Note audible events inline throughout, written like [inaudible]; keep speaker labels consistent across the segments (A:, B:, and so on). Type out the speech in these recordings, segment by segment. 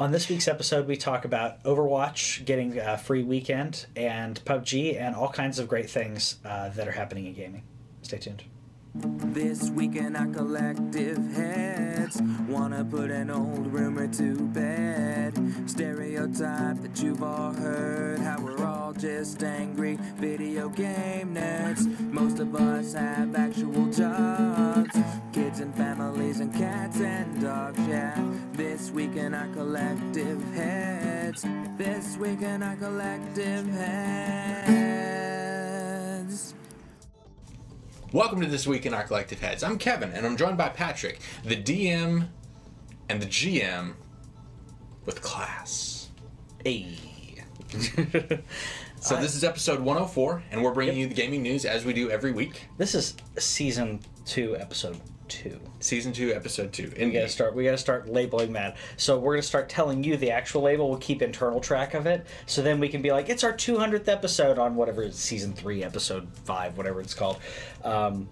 A: On this week's episode, we talk about Overwatch getting a free weekend and PUBG and all kinds of great things uh, that are happening in gaming. Stay tuned.
B: This week in our collective heads Wanna put an old rumor to bed Stereotype that you've all heard How we're all just angry video game nerds Most of us have actual jobs Kids and families and cats and dogs, yeah This week in our collective heads This week in our collective heads
C: Welcome to This Week in Our Collective Heads. I'm Kevin, and I'm joined by Patrick, the DM and the GM with class.
A: Hey. [laughs]
C: So this is episode 104, and we're bringing you the gaming news as we do every week.
A: this is season two, episode two.
C: Season 2, episode 2.
A: We gotta start. We gotta start labeling that. So we're gonna start telling you the actual label. We'll keep internal track of it. So then we can be like, it's our 200th episode on whatever it's season three, episode five, whatever it's called. Um,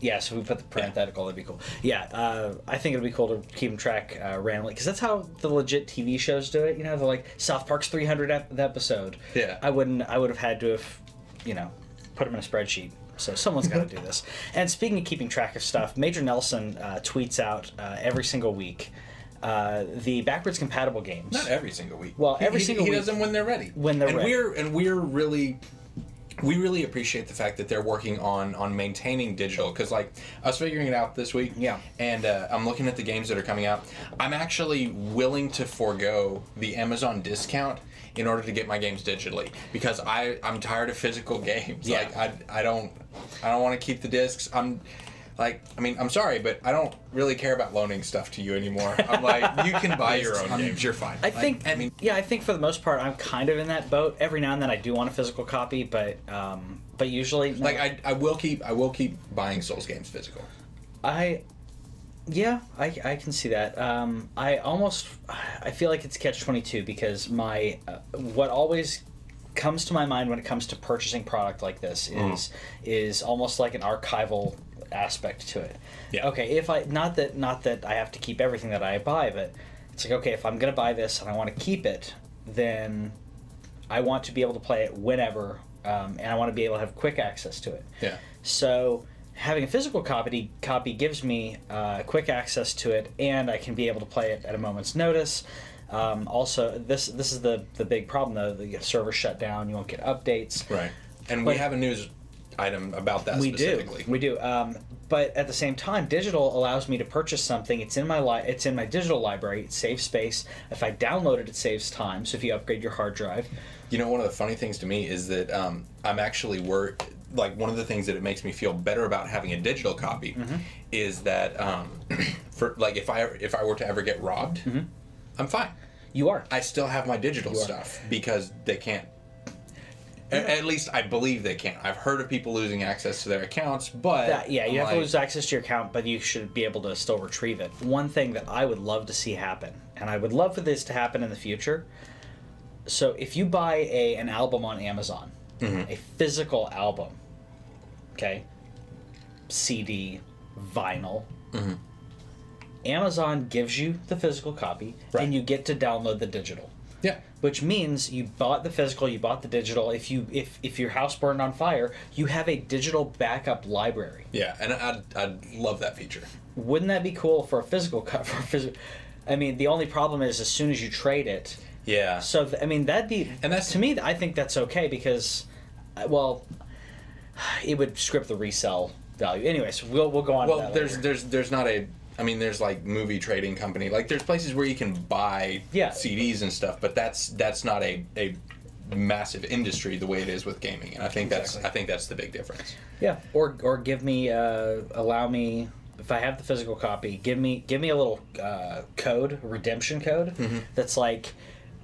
A: yeah. So we put the parenthetical. That'd be cool. Yeah. Uh, I think it'd be cool to keep them track uh, randomly because that's how the legit TV shows do it. You know, they're like South Park's 300th ep- episode.
C: Yeah.
A: I wouldn't. I would have had to have, you know, put them in a spreadsheet. So someone's got to do this. [laughs] And speaking of keeping track of stuff, Major Nelson uh, tweets out uh, every single week uh, the backwards compatible games.
C: Not every single week.
A: Well, every
C: he,
A: single
C: he
A: week.
C: does them when they're ready.
A: When they're
C: and
A: ready.
C: We're, and we're really... We really appreciate the fact that they're working on on maintaining digital because, like, I was figuring it out this week.
A: Yeah.
C: And uh, I'm looking at the games that are coming out. I'm actually willing to forego the Amazon discount in order to get my games digitally because I I'm tired of physical [laughs] games.
A: Yeah.
C: Like I I don't I don't want to keep the discs. I'm like I mean I'm sorry, but I don't really care about loaning stuff to you anymore. I'm like [laughs] you can buy your own games. You're fine.
A: I
C: Like,
A: think.
C: I mean
A: yeah, I think for the most part, I'm kind of in that boat. Every now and then, I do want a physical copy, but um, but usually, no.
C: like I, I will keep I will keep buying Souls games physical.
A: I, yeah, I, I can see that. Um, I almost, I feel like it's catch twenty two because my uh, what always comes to my mind when it comes to purchasing product like this
C: Mm.
A: is is almost like an archival aspect to it.
C: Yeah.
A: Okay, if I not that not that I have to keep everything that I buy, but it's like okay, if I'm gonna buy this and I want to keep it, then I want to be able to play it whenever, um, and I want to be able to have quick access to it.
C: Yeah.
A: So having a physical copy copy gives me uh, quick access to it, and I can be able to play it at a moment's notice. Um, also, this this is the the big problem though. The server shut down. You won't get updates.
C: Right. And we have a news item about that
A: We do.
C: specifically.
A: We do. Um, but at the same time, digital allows me to purchase something. It's in my li- It's in my digital library. It saves space. If I download it, it saves time. So if you upgrade your hard drive,
C: You know, one of the funny things to me is that um, I'm actually wor Like one of the things that it makes me feel better about having a digital copy
A: Mm-hmm.
C: is that um, [clears throat] for like if I if I were to ever get robbed,
A: Mm-hmm.
C: I'm fine.
A: you are.
C: I still have my digital stuff because they can't. A- At least I believe they can't. I've heard of people losing access to their accounts, but
A: That, yeah, you
C: I'm
A: have to lose access to your account, but you should be able to still retrieve it. One thing that I would love to see happen, and I would love for this to happen in the future. So if you buy a an album on Amazon,
C: Mm-hmm.
A: a physical album, okay, CD, vinyl,
C: Mm-hmm.
A: Amazon gives you the physical copy,
C: Right.
A: and you get to download the digital
C: Yeah.
A: Which means you bought the physical, you bought the digital. If you if if your house burned on fire, you have a digital backup library.
C: Yeah, and I'd, I'd love that feature.
A: Wouldn't that be cool for a physical cut [laughs] for a physical? I mean, the only problem is as soon as you trade it.
C: Yeah.
A: So th- I mean, that'd be
C: And that's-
A: to me. I think that's okay because, uh, well, it would script the resell value. Anyways, we'll we'll go on.
C: Well, there's
A: later.
C: there's there's not a. I mean, there's like movie trading company. Like, there's places where you can buy
A: Yeah.
C: CDs and stuff, but that's that's not a a massive industry the way it is with gaming. And I think that's I think that's the big difference.
A: Yeah, or or give me uh, allow me if I have the physical copy, give me give me a little uh, code, redemption code
C: Mm-hmm.
A: that's like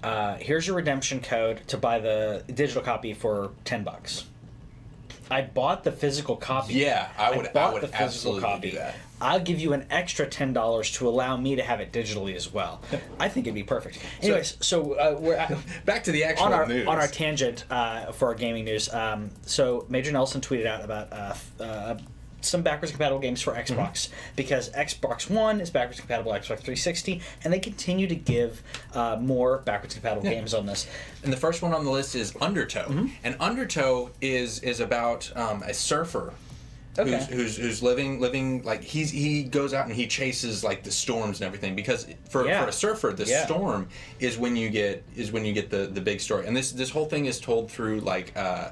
A: uh, here's your redemption code to buy the digital copy for ten bucks. I bought the physical copy.
C: Yeah, I would- I
A: bought
C: would
A: the physical
C: absolutely
A: copy.
C: do that.
A: I'll give you an extra ten dollars to allow me to have it digitally as well. [laughs] I think it'd be perfect. Anyways, so, uh, we're at, [laughs]
C: Back to the actual
A: on our
C: news.
A: on our tangent uh, for our gaming news. Um, so Major Nelson tweeted out about uh, uh, some backwards compatible games for
C: Mm-hmm.
A: Xbox because Xbox One is backwards compatible with Xbox 360, and they continue to give uh, more backwards compatible games on this.
C: And the first one on the list is Undertow.
A: Mm-hmm.
C: And Undertow is is about um, a surfer
A: Okay.
C: who's, who's who's living living like he's he goes out and he chases like the storms and everything because for,
A: Yeah.
C: for a surfer the
A: Yeah.
C: storm is when you get is when you get the the big story. And this this whole thing is told through like uh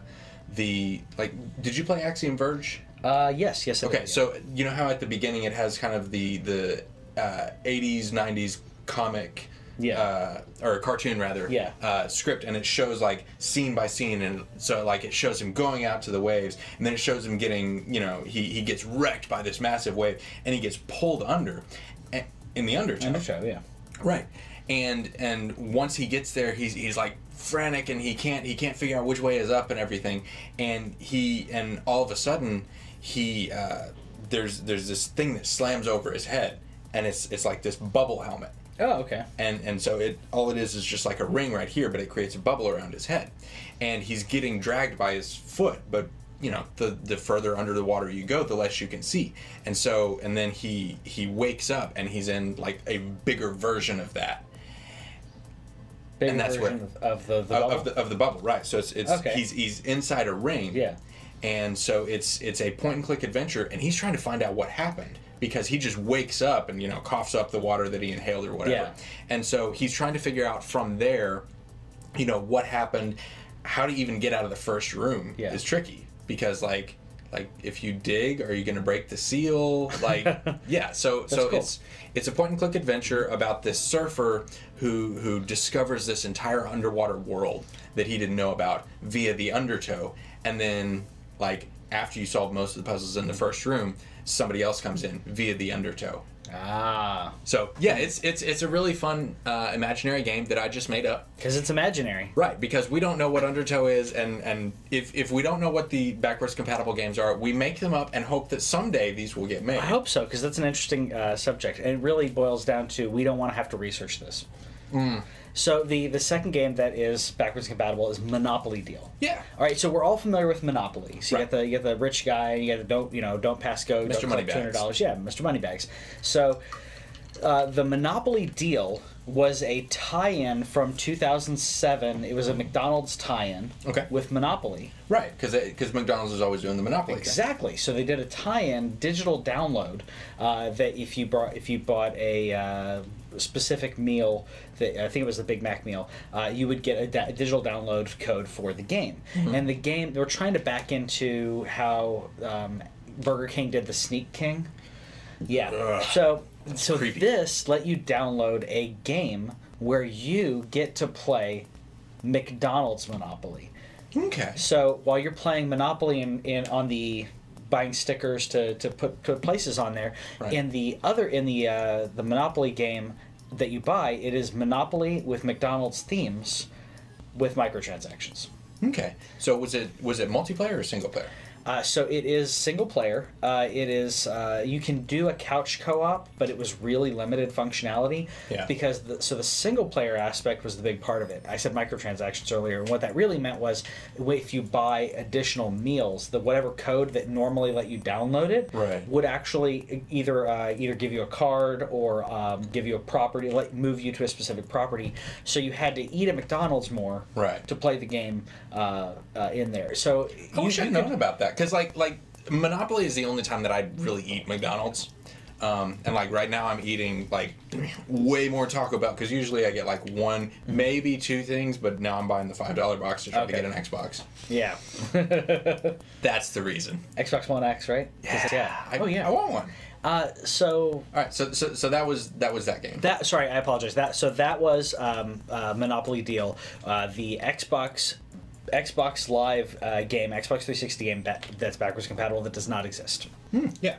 C: the like did you play Axiom Verge?
A: Uh, yes, yes. I
C: Okay,
A: did,
C: so you know how at the beginning it has kind of the the uh, 80s 90s comic
A: Yeah.
C: uh, or cartoon rather
A: Yeah.
C: uh, script and it shows like scene by scene and so like it shows him going out to the waves and then it shows him getting you know he, he gets wrecked by this massive wave and he gets pulled under a- in the undertow
A: Undertow, yeah.
C: Right. And and once he gets there, he's he's like frantic and he can't he can't figure out which way is up and everything. And he and all of a sudden he uh, there's there's this thing that slams over his head and it's it's like this bubble helmet.
A: Oh, okay.
C: And and so it all it is is just like a ring right here, but it creates a bubble around his head. And he's getting dragged by his foot, but you know, the the further under the water you go, the less you can see. And so and then he he wakes up and he's in like a bigger version of that.
A: Big
C: And that's
A: version of, of the, the
C: of, of the of the bubble, right? So it's it's
A: Okay.
C: he's he's inside a ring.
A: Yeah.
C: And so it's it's a point and click adventure, and he's trying to find out what happened because he just wakes up and you know coughs up the water that he inhaled or whatever.
A: Yeah.
C: And so he's trying to figure out from there, you know, what happened, how to even get out of the first room
A: Yeah.
C: is tricky because like like if you dig, are you going to break the seal? Like [laughs] yeah. So so
A: cool.
C: it's it's a point and click adventure about this surfer who who discovers this entire underwater world that he didn't know about via the undertow and then like after you solve most of the puzzles in the first room somebody else comes in via the undertow
A: ah,
C: so yeah it's it's it's a really fun uh, imaginary game that i just made up
A: because it's imaginary.
C: right because we don't know what undertow is and and if if we don't know what the backwards compatible games are we make them up and hope that someday these will get made
A: I hope so because that's an interesting uh, subject, and it really boils down to we don't want to have to research this.
C: Mm.
A: So the the second game that is backwards compatible is Monopoly Deal.
C: yeah
A: All right, so we're all familiar with Monopoly. So you
C: Right.
A: get the you get the rich guy, you get the don't you know don't pass go,
C: Mr.
A: don't two hundred
C: Moneybags.
A: dollars. Yeah, Mr. Moneybags. So uh, the Monopoly Deal was a tie-in from 2007. It was a McDonald's tie-in.
C: Okay.
A: With Monopoly.
C: right because because mcdonald's is always doing the monopoly thing.
A: Exactly. So they did a tie-in digital download uh, that if you brought if you bought a uh, specific meal, that I think it was the Big Mac meal, uh, you would get a, da- digital download code for the game.
C: Mm-hmm.
A: And the game they were trying to back into how um, Burger King did the Sneak King. Yeah.
C: Ugh.
A: So so
C: creepy.
A: this let you download a game where you get to play McDonald's Monopoly.
C: okay
A: So while you're playing Monopoly in, in on the buying stickers to, to put put places on there,
C: Right.
A: in the other in the uh, the Monopoly game that you buy, it is Monopoly with McDonald's themes with microtransactions.
C: okay so was it was it multiplayer or single player
A: Uh, so it is single player. Uh, it is uh, you can do a couch co-op, but it was really limited functionality.
C: Yeah.
A: Because the, so the single player aspect was the big part of it. I said microtransactions earlier, and what that really meant was if you buy additional meals, the whatever code that normally let you download it
C: Right.
A: would actually either uh, either give you a card or um, give you a property, like move you to a specific property. So you had to eat at McDonald's more
C: Right.
A: to play the game uh, uh, in there. So
C: I wish I'd known about that because like like Monopoly is the only time that I really eat McDonald's. Um, and like right now, I'm eating like way more Taco Bell because usually I get like one, maybe two things, but now I'm buying the five dollar box to try
A: Okay.
C: to get an Xbox.
A: Yeah. [laughs]
C: That's the reason.
A: Xbox One X, right? 'Cause-
C: I,
A: oh yeah.
C: I want one.
A: Uh, so
C: All right, so so so that was that was that game.
A: that sorry, I apologize. That so that was um, uh, Monopoly Deal. Uh, the Xbox Xbox Live uh, game, Xbox 360 game ba- that's backwards compatible that does not exist.
C: yeah.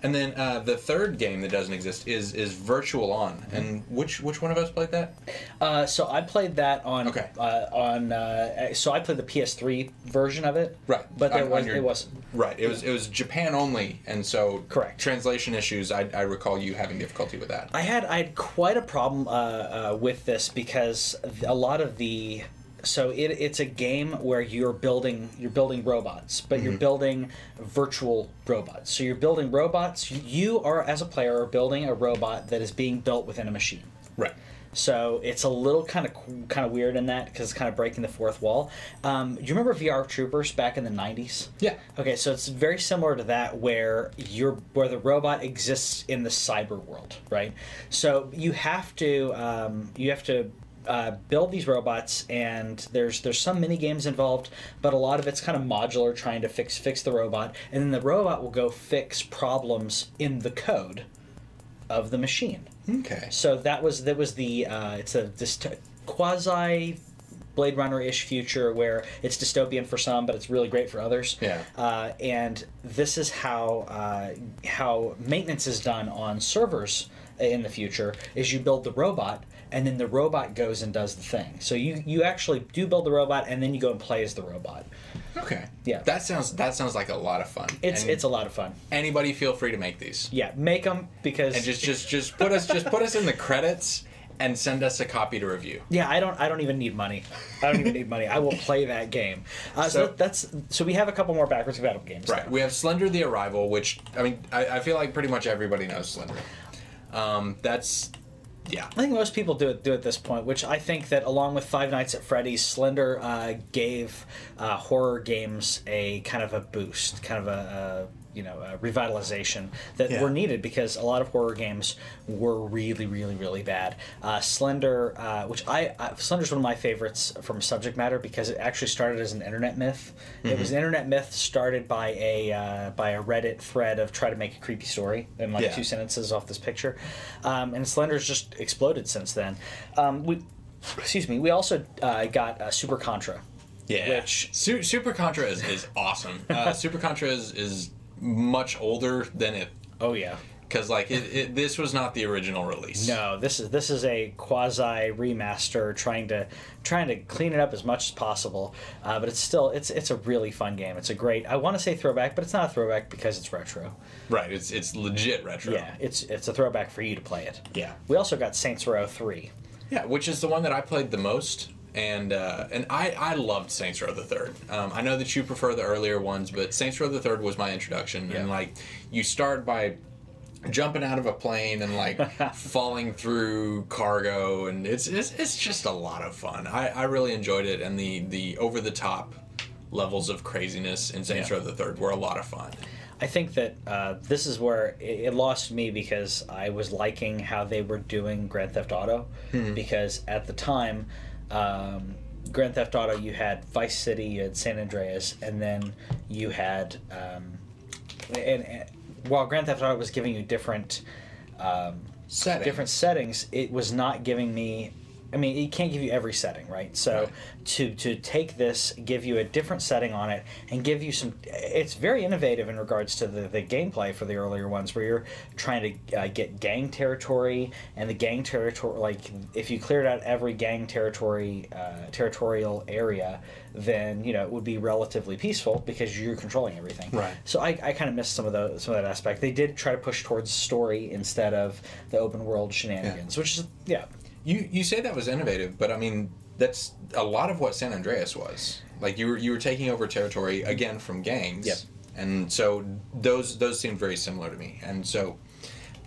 C: And then uh, the third game that doesn't exist is is Virtual On.
A: Mm-hmm.
C: And which which one of us played that?
A: Uh, so I played that on
C: Okay.
A: uh, on uh, so I played the PS3 version of it.
C: Right.
A: But there
C: On- on
A: was
C: your-
A: it was
C: Right. It was it was Japan only, and so
A: Correct.
C: translation issues. I, I recall you having difficulty with that.
A: I had I had quite a problem uh, uh, with this because a lot of the so it, it's a game where you're building you're building robots, but you're building virtual robots. So you're building robots. You are as a player are building a robot that is being built within a machine.
C: Right.
A: So it's a little kind of kind of weird in that because it's kind of breaking the fourth wall. Um, do you remember VR Troopers back in the '90s?
C: Yeah.
A: Okay, so it's very similar to that, where you're where the robot exists in the cyber world, right? So you have to um, you have to uh, build these robots, and there's there's some mini games involved, but a lot of it's kind of modular, trying to fix fix the robot, and then the robot will go fix problems in the code of the machine.
C: Okay.
A: So that was that was the uh, it's a dyst- quasi Blade Runner ish future where it's dystopian for some, but it's really great for others.
C: Yeah.
A: Uh, and this is how uh, how maintenance is done on servers in the future is you build the robot and then the robot goes and does the thing. So you you actually do build the robot and then you go and play as the robot.
C: Okay.
A: Yeah.
C: That sounds that sounds like a lot of fun.
A: It's
C: And
A: it's a lot of fun.
C: anybody feel free to make these.
A: Yeah, make them because
C: And just just just put us just put us in the credits and send us a copy to review.
A: Yeah, I don't. I don't even need money. I don't even need money. I will play that game. Uh, so,
C: So-
A: that- that's so we have a couple more backwards compatible games.
C: Right.
A: now.
C: We have Slender the Arrival, which I mean I, I feel like pretty much everybody knows Slender. Um, that's yeah.
A: I think most people do it do at this point, which I think that along with Five Nights at Freddy's, Slender uh, gave uh, horror games a kind of a boost, kind of a, a you know a revitalization that
C: Yeah.
A: were needed because a lot of horror games were really really really bad. Uh, Slender, uh, which I, I Slender's one of my favorites from subject matter because it actually started as an internet myth. It was an internet myth started by a uh, by a Reddit thread of try to make a creepy story in like
C: Yeah.
A: two sentences off this picture, um, and Slender's just exploded since then. Um, we, excuse me, we also uh, got uh, Super Contra.
C: Yeah.
A: Which-
C: Su- Super Contra is, is awesome. Uh, [laughs] Super Contra is, is much older than it
A: Oh yeah.
C: because like it, it this was not the original release.
A: No, this is this is a quasi remaster trying to trying to clean it up as much as possible. Uh, but it's still it's it's a really fun game. It's a great. I want to say throwback, but it's not a throwback because it's retro.
C: Right. It's it's legit retro.
A: Yeah, it's it's a throwback for you to play it.
C: Yeah.
A: We also got Saints Row three.
C: Yeah, which is the one that I played the most, and uh, and I I loved Saints Row the Third. Um, I know that you prefer the earlier ones, but Saints Row the Third was my introduction, and like you start by jumping out of a plane and like [laughs] falling through cargo, and it's, it's it's just a lot of fun. I I really enjoyed it, and the the over the top levels of craziness in Saints
A: Yeah.
C: Row the Third were a lot of fun.
A: I think that uh, this is where it, it lost me because I was liking how they were doing Grand Theft Auto. Because at the time, um, Grand Theft Auto, you had Vice City, you had San Andreas, and then you had. Um, and, and while Grand Theft Auto was giving you different. Um,
C: Setting.
A: different settings, it was not giving me. I mean, it can't give you every setting, right? So
C: Right.
A: to to take this, give you a different setting on it, and give you some. It's very innovative in regards to the, the gameplay for the earlier ones, where you're trying to uh, get gang territory, and the gang territory, like if you cleared out every gang territory uh, territorial area, then you know it would be relatively peaceful because you're controlling everything.
C: Right.
A: So I, I kind of missed some of the some of that aspect. They did try to push towards story instead of the open world shenanigans, which is yeah.
C: You you say that was innovative, but I mean that's a lot of what San Andreas was. Like you were you were taking over territory again from gangs.
A: Yep.
C: And so those those seemed very similar to me. And so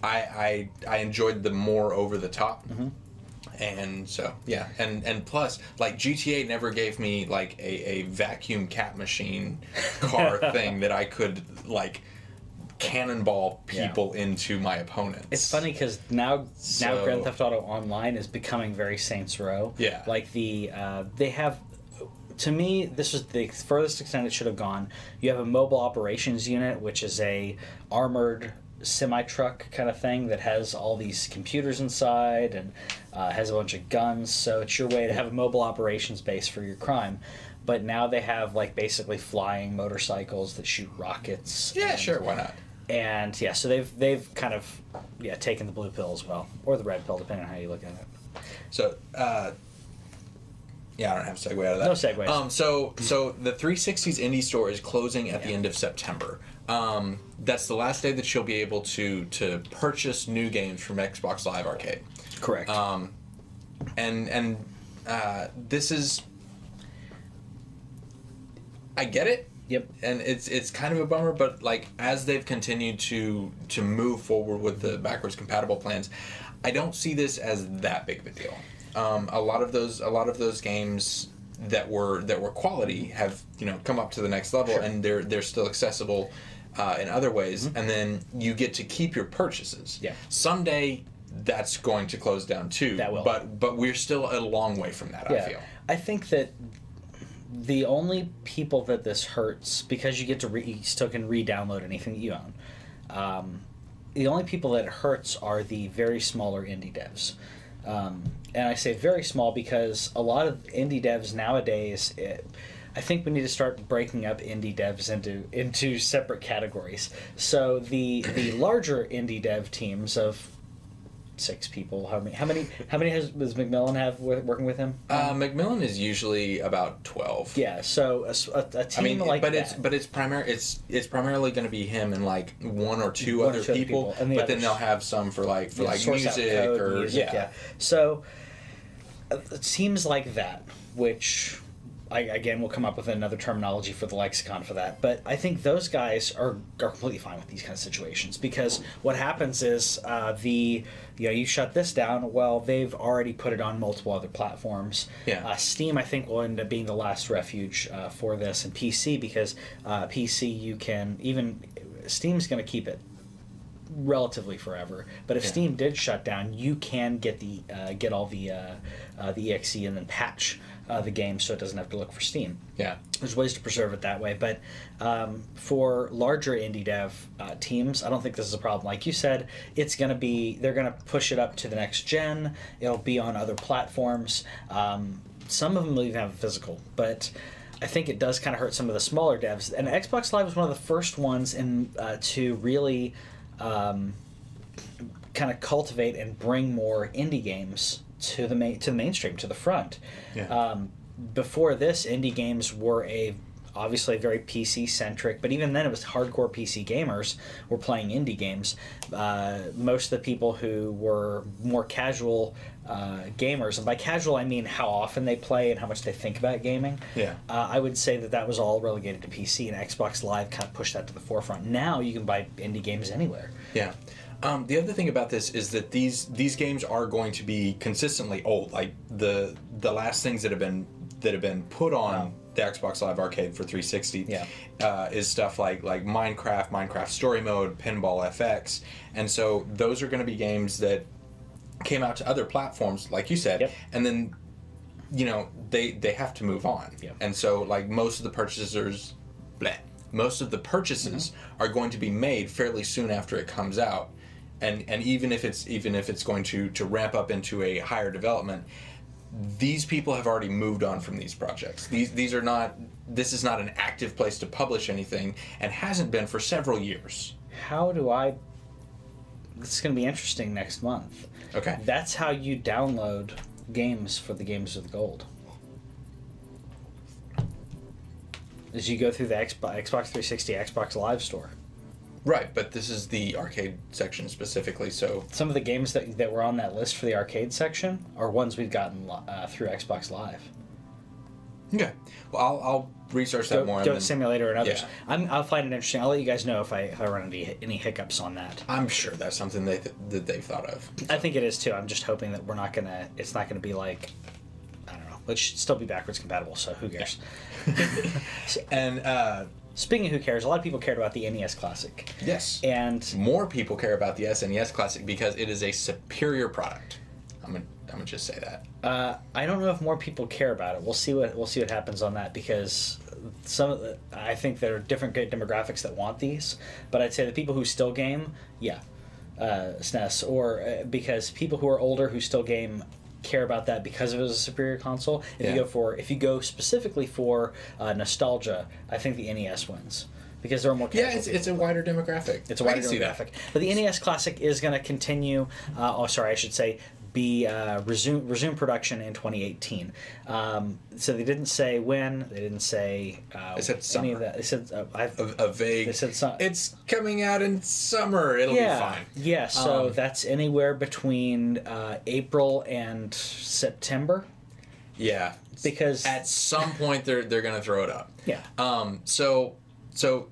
C: I I, I enjoyed the more over the top.
A: Mm-hmm.
C: And so yeah, and and plus like GTA never gave me like a, a vacuum cat machine car [laughs] thing that I could like cannonball
A: Yeah.
C: people into my opponents.
A: It's funny because now now Grand Theft Auto Online is becoming very Saints Row.
C: Yeah.
A: Like the uh, they have. To me, this is the furthest extent it should have gone. You have a mobile operations unit, which is a armored semi truck kind of thing that has all these computers inside and uh, has a bunch of guns. So it's your way to have a mobile operations base for your crime. But now they have like basically flying motorcycles that shoot rockets.
C: Yeah, sure, why not?
A: And yeah, so they've they've kind of yeah taken the blue pill as well, or the red pill, depending on how you look at it.
C: So, uh, yeah, I don't have a segue out of that.
A: No segues.
C: Um, so, so the 360's indie store is closing at the end of September. Um, that's the last day that you'll be able to to purchase new games from Xbox Live Arcade.
A: Correct.
C: Um, and and uh, this is I get it.
A: Yep.
C: And it's it's kind of a bummer, but like as they've continued to to move forward with the backwards compatible plans, I don't see this as that big of a deal. Um, a lot of those a lot of those games that were that were quality have you know come up to the next level and they're they're still accessible uh, in other ways and then you get to keep your purchases
A: Mm-hmm. Yeah.
C: someday that's going to close down too
A: That will.
C: but but we're still a long way from that i feel
A: I think that the only people that this hurts because you get to re- you still can re-download anything that you own. Um, the only people that it hurts are the very smaller indie devs. Um, and I say very small because a lot of indie devs nowadays, it, I think we need to start breaking up indie devs into into separate categories. So the the larger indie dev teams of six people, how many how many how many has does McMillen have with, working with him?
C: uh, McMillen is usually about 12
A: Yeah, so a, a- a team
C: I mean,
A: like
C: but
A: that.
C: it's but it's primary. It's it's primarily going to be him and like one or two
A: One or
C: other
A: two other
C: people.
A: people, and the
C: but then they'll have some for like for
A: Yeah,
C: like music
A: code,
C: or
A: music,
C: yeah.
A: So uh, it seems like that, which I again will come up with another terminology for the lexicon for that. But I think those guys are are completely fine with these kind of situations because what happens is uh, the you know you shut this down. Well, they've already put it on multiple other platforms.
C: Yeah.
A: Uh, Steam, I think, will end up being the last refuge uh, for this, and PC because uh, PC you can even Steam's going to keep it relatively forever. But if
C: Yeah.
A: Steam did shut down, you can get the uh, get all the uh, uh, the exe and then patch uh, the game so it doesn't have to look for Steam.
C: yeah.
A: There's ways to preserve it that way, but um, for larger indie dev uh, teams, I don't think this is a problem. Like you said, it's going to be they're going to push it up to the next gen. It'll be on other platforms. Um, some of them will even have a physical, but I think it does kind of hurt some of the smaller devs. And Xbox Live was one of the first ones in uh, to really. Um, kind of cultivate and bring more indie games to the main to the mainstream to the front.
C: Yeah.
A: Um, before this, indie games were a obviously very PC centric, but even then it was hardcore PC gamers were playing indie games. Uh, most of the people who were more casual uh, gamers, and by casual I mean how often they play and how much they think about gaming.
C: Yeah.
A: Uh, I would say that that was all relegated to PC, and Xbox Live kind of pushed that to the forefront. Now you can buy indie games anywhere.
C: Yeah. Um, the other thing about this is that these these games are going to be consistently old. Like the the last things that have been that have been put on
A: Wow.
C: the Xbox Live Arcade for 360
A: Yeah.
C: uh, is stuff like like Minecraft, Minecraft Story Mode, Pinball FX, and so those are going to be games that came out to other platforms, like you said,
A: Yep.
C: and then you know they they have to move on,
A: Yep.
C: and so like most of the purchasers, bleh, most of the purchases are going to be made fairly soon after it comes out, and and even if it's even if it's going to to ramp up into a higher development, these people have already moved on from these projects. These these are not. This is not an active place to publish anything, and hasn't been for several years.
A: How do I? This is going to be interesting next month.
C: Okay.
A: That's how you download games for the Games with Gold. as you go through the Xbox, Xbox 360, Xbox Live store.
C: Right, but this is the arcade section specifically, so
A: Some of the games that, that were on that list for the arcade section are ones we've gotten li- uh, through Xbox Live.
C: okay. Well, I'll, I'll research that
A: Goat,
C: more. and
A: Goat
C: then-
A: Simulator and others.
C: Yeah.
A: I'm, I'll find it interesting. I'll let you guys know if I if I run into any hiccups on that.
C: I'm sure that's something they th- that they've thought of.
A: I think it is too. I'm just hoping that we're not gonna. It's not gonna be like. I don't know. It should still be backwards compatible. So who cares? [laughs] [laughs]
C: And uh,
A: Speaking of who cares, a lot of people cared about the NES Classic,
C: yes,
A: and
C: more people care about the SNES Classic because it is a superior product. I'm gonna I'm gonna just say that.
A: uh, I don't know if more people care about it. We'll see what we'll see what happens on that because some of the, I think there are different demographics that want these, but I'd say the people who still game, yeah, uh, SNES, or uh, because people who are older who still game care about that because it was a superior console. If
C: Yeah.
A: you go for if you go specifically for uh, nostalgia, I think the NES wins because there are more.
C: Yeah, it's, it's a wider demographic.
A: It's a wider
C: can see that.
A: demographic. But the NES Classic is going to continue. Uh, oh, sorry, I should say be uh, resume resume production in 2018. Um, so they didn't say when. They didn't say. Uh,
C: They said
A: any of that. They said uh, I've,
C: A, a vague.
A: They said some-
C: It's coming out in summer. It'll
A: yeah,
C: be fine.
A: yeah. So
C: Um,
A: that's anywhere between uh, April and September.
C: Yeah.
A: because
C: At some point they're they're gonna throw it up.
A: yeah,
C: Um, so, so,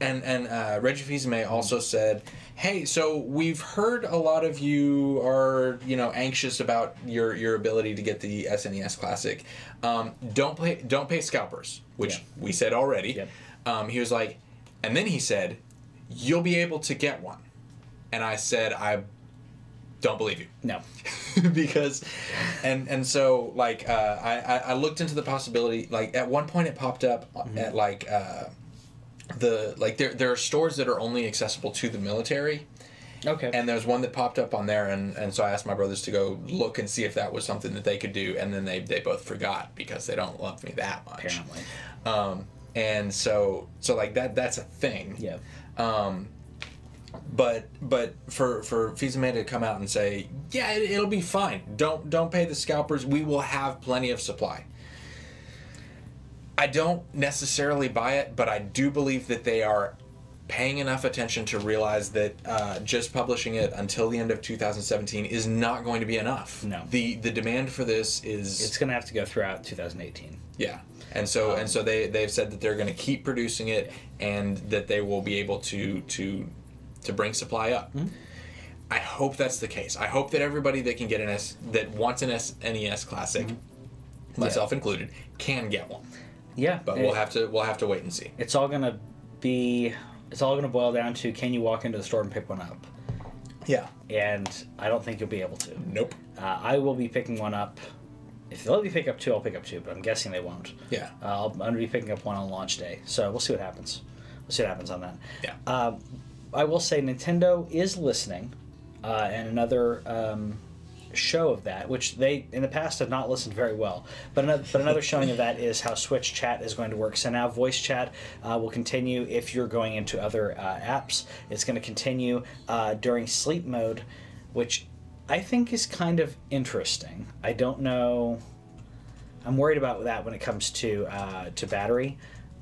C: and and uh, Reggie Fils-Aimé also said, "Hey, so we've heard a lot of you are you know anxious about your your ability to get the SNES Classic. Um, don't pay don't pay scalpers, which
A: Yeah.
C: we said already.
A: Yep.
C: Um, he was like, and then he said, you'll be able to get one, and I said, I don't believe you
A: no, [laughs]
C: because and and so like uh, I, I I looked into the possibility like at one point it popped up at like uh, the like there there are stores that are only accessible to the military
A: okay,
C: and there's one that popped up on there and and so I asked my brothers to go look and see if that was something that they could do and then they they both forgot because they don't love me that much
A: apparently,
C: um and so so like that that's a thing
A: yeah,
C: um, but but for for Fils-Aimé to come out and say, yeah, it, it'll be fine. Don't don't pay the scalpers. We will have plenty of supply. I don't necessarily buy it, but I do believe that they are paying enough attention to realize that uh, just publishing it until the end of 2017 is not going to be enough.
A: No.
C: The the demand for this is
A: it's gonna have to go throughout 2018.
C: yeah, and so um, and so they they've said that they're going to keep producing it, and that they will be able to to to bring supply up. Hmm? I hope that's the case. I hope that everybody that can get an S that wants an S, NES Classic, hmm. myself included, can get one.
A: Yeah,
C: But
A: it-
C: we'll have to we'll have to wait and see.
A: It's all gonna be. It's all gonna boil down to can you walk into the store and pick one up?
C: Yeah.
A: And I don't think you'll be able to.
C: Nope.
A: Uh, I will be picking one up. If they let me pick up two, I'll pick up two, but I'm guessing they won't.
C: Yeah.
A: Uh, I'll, I'm going to be picking up one on launch day, so we'll see what happens. We'll see what happens on that.
C: Yeah.
A: Uh, I will say Nintendo is listening, uh, and another um, show of that, which they in the past have not listened very well. But another, but another [laughs] showing of that is how Switch Chat is going to work. So now voice chat uh, will continue if you're going into other uh, apps. It's going to continue uh, during sleep mode, which I think is kind of interesting. I don't know. I'm worried about that when it comes to uh, to battery.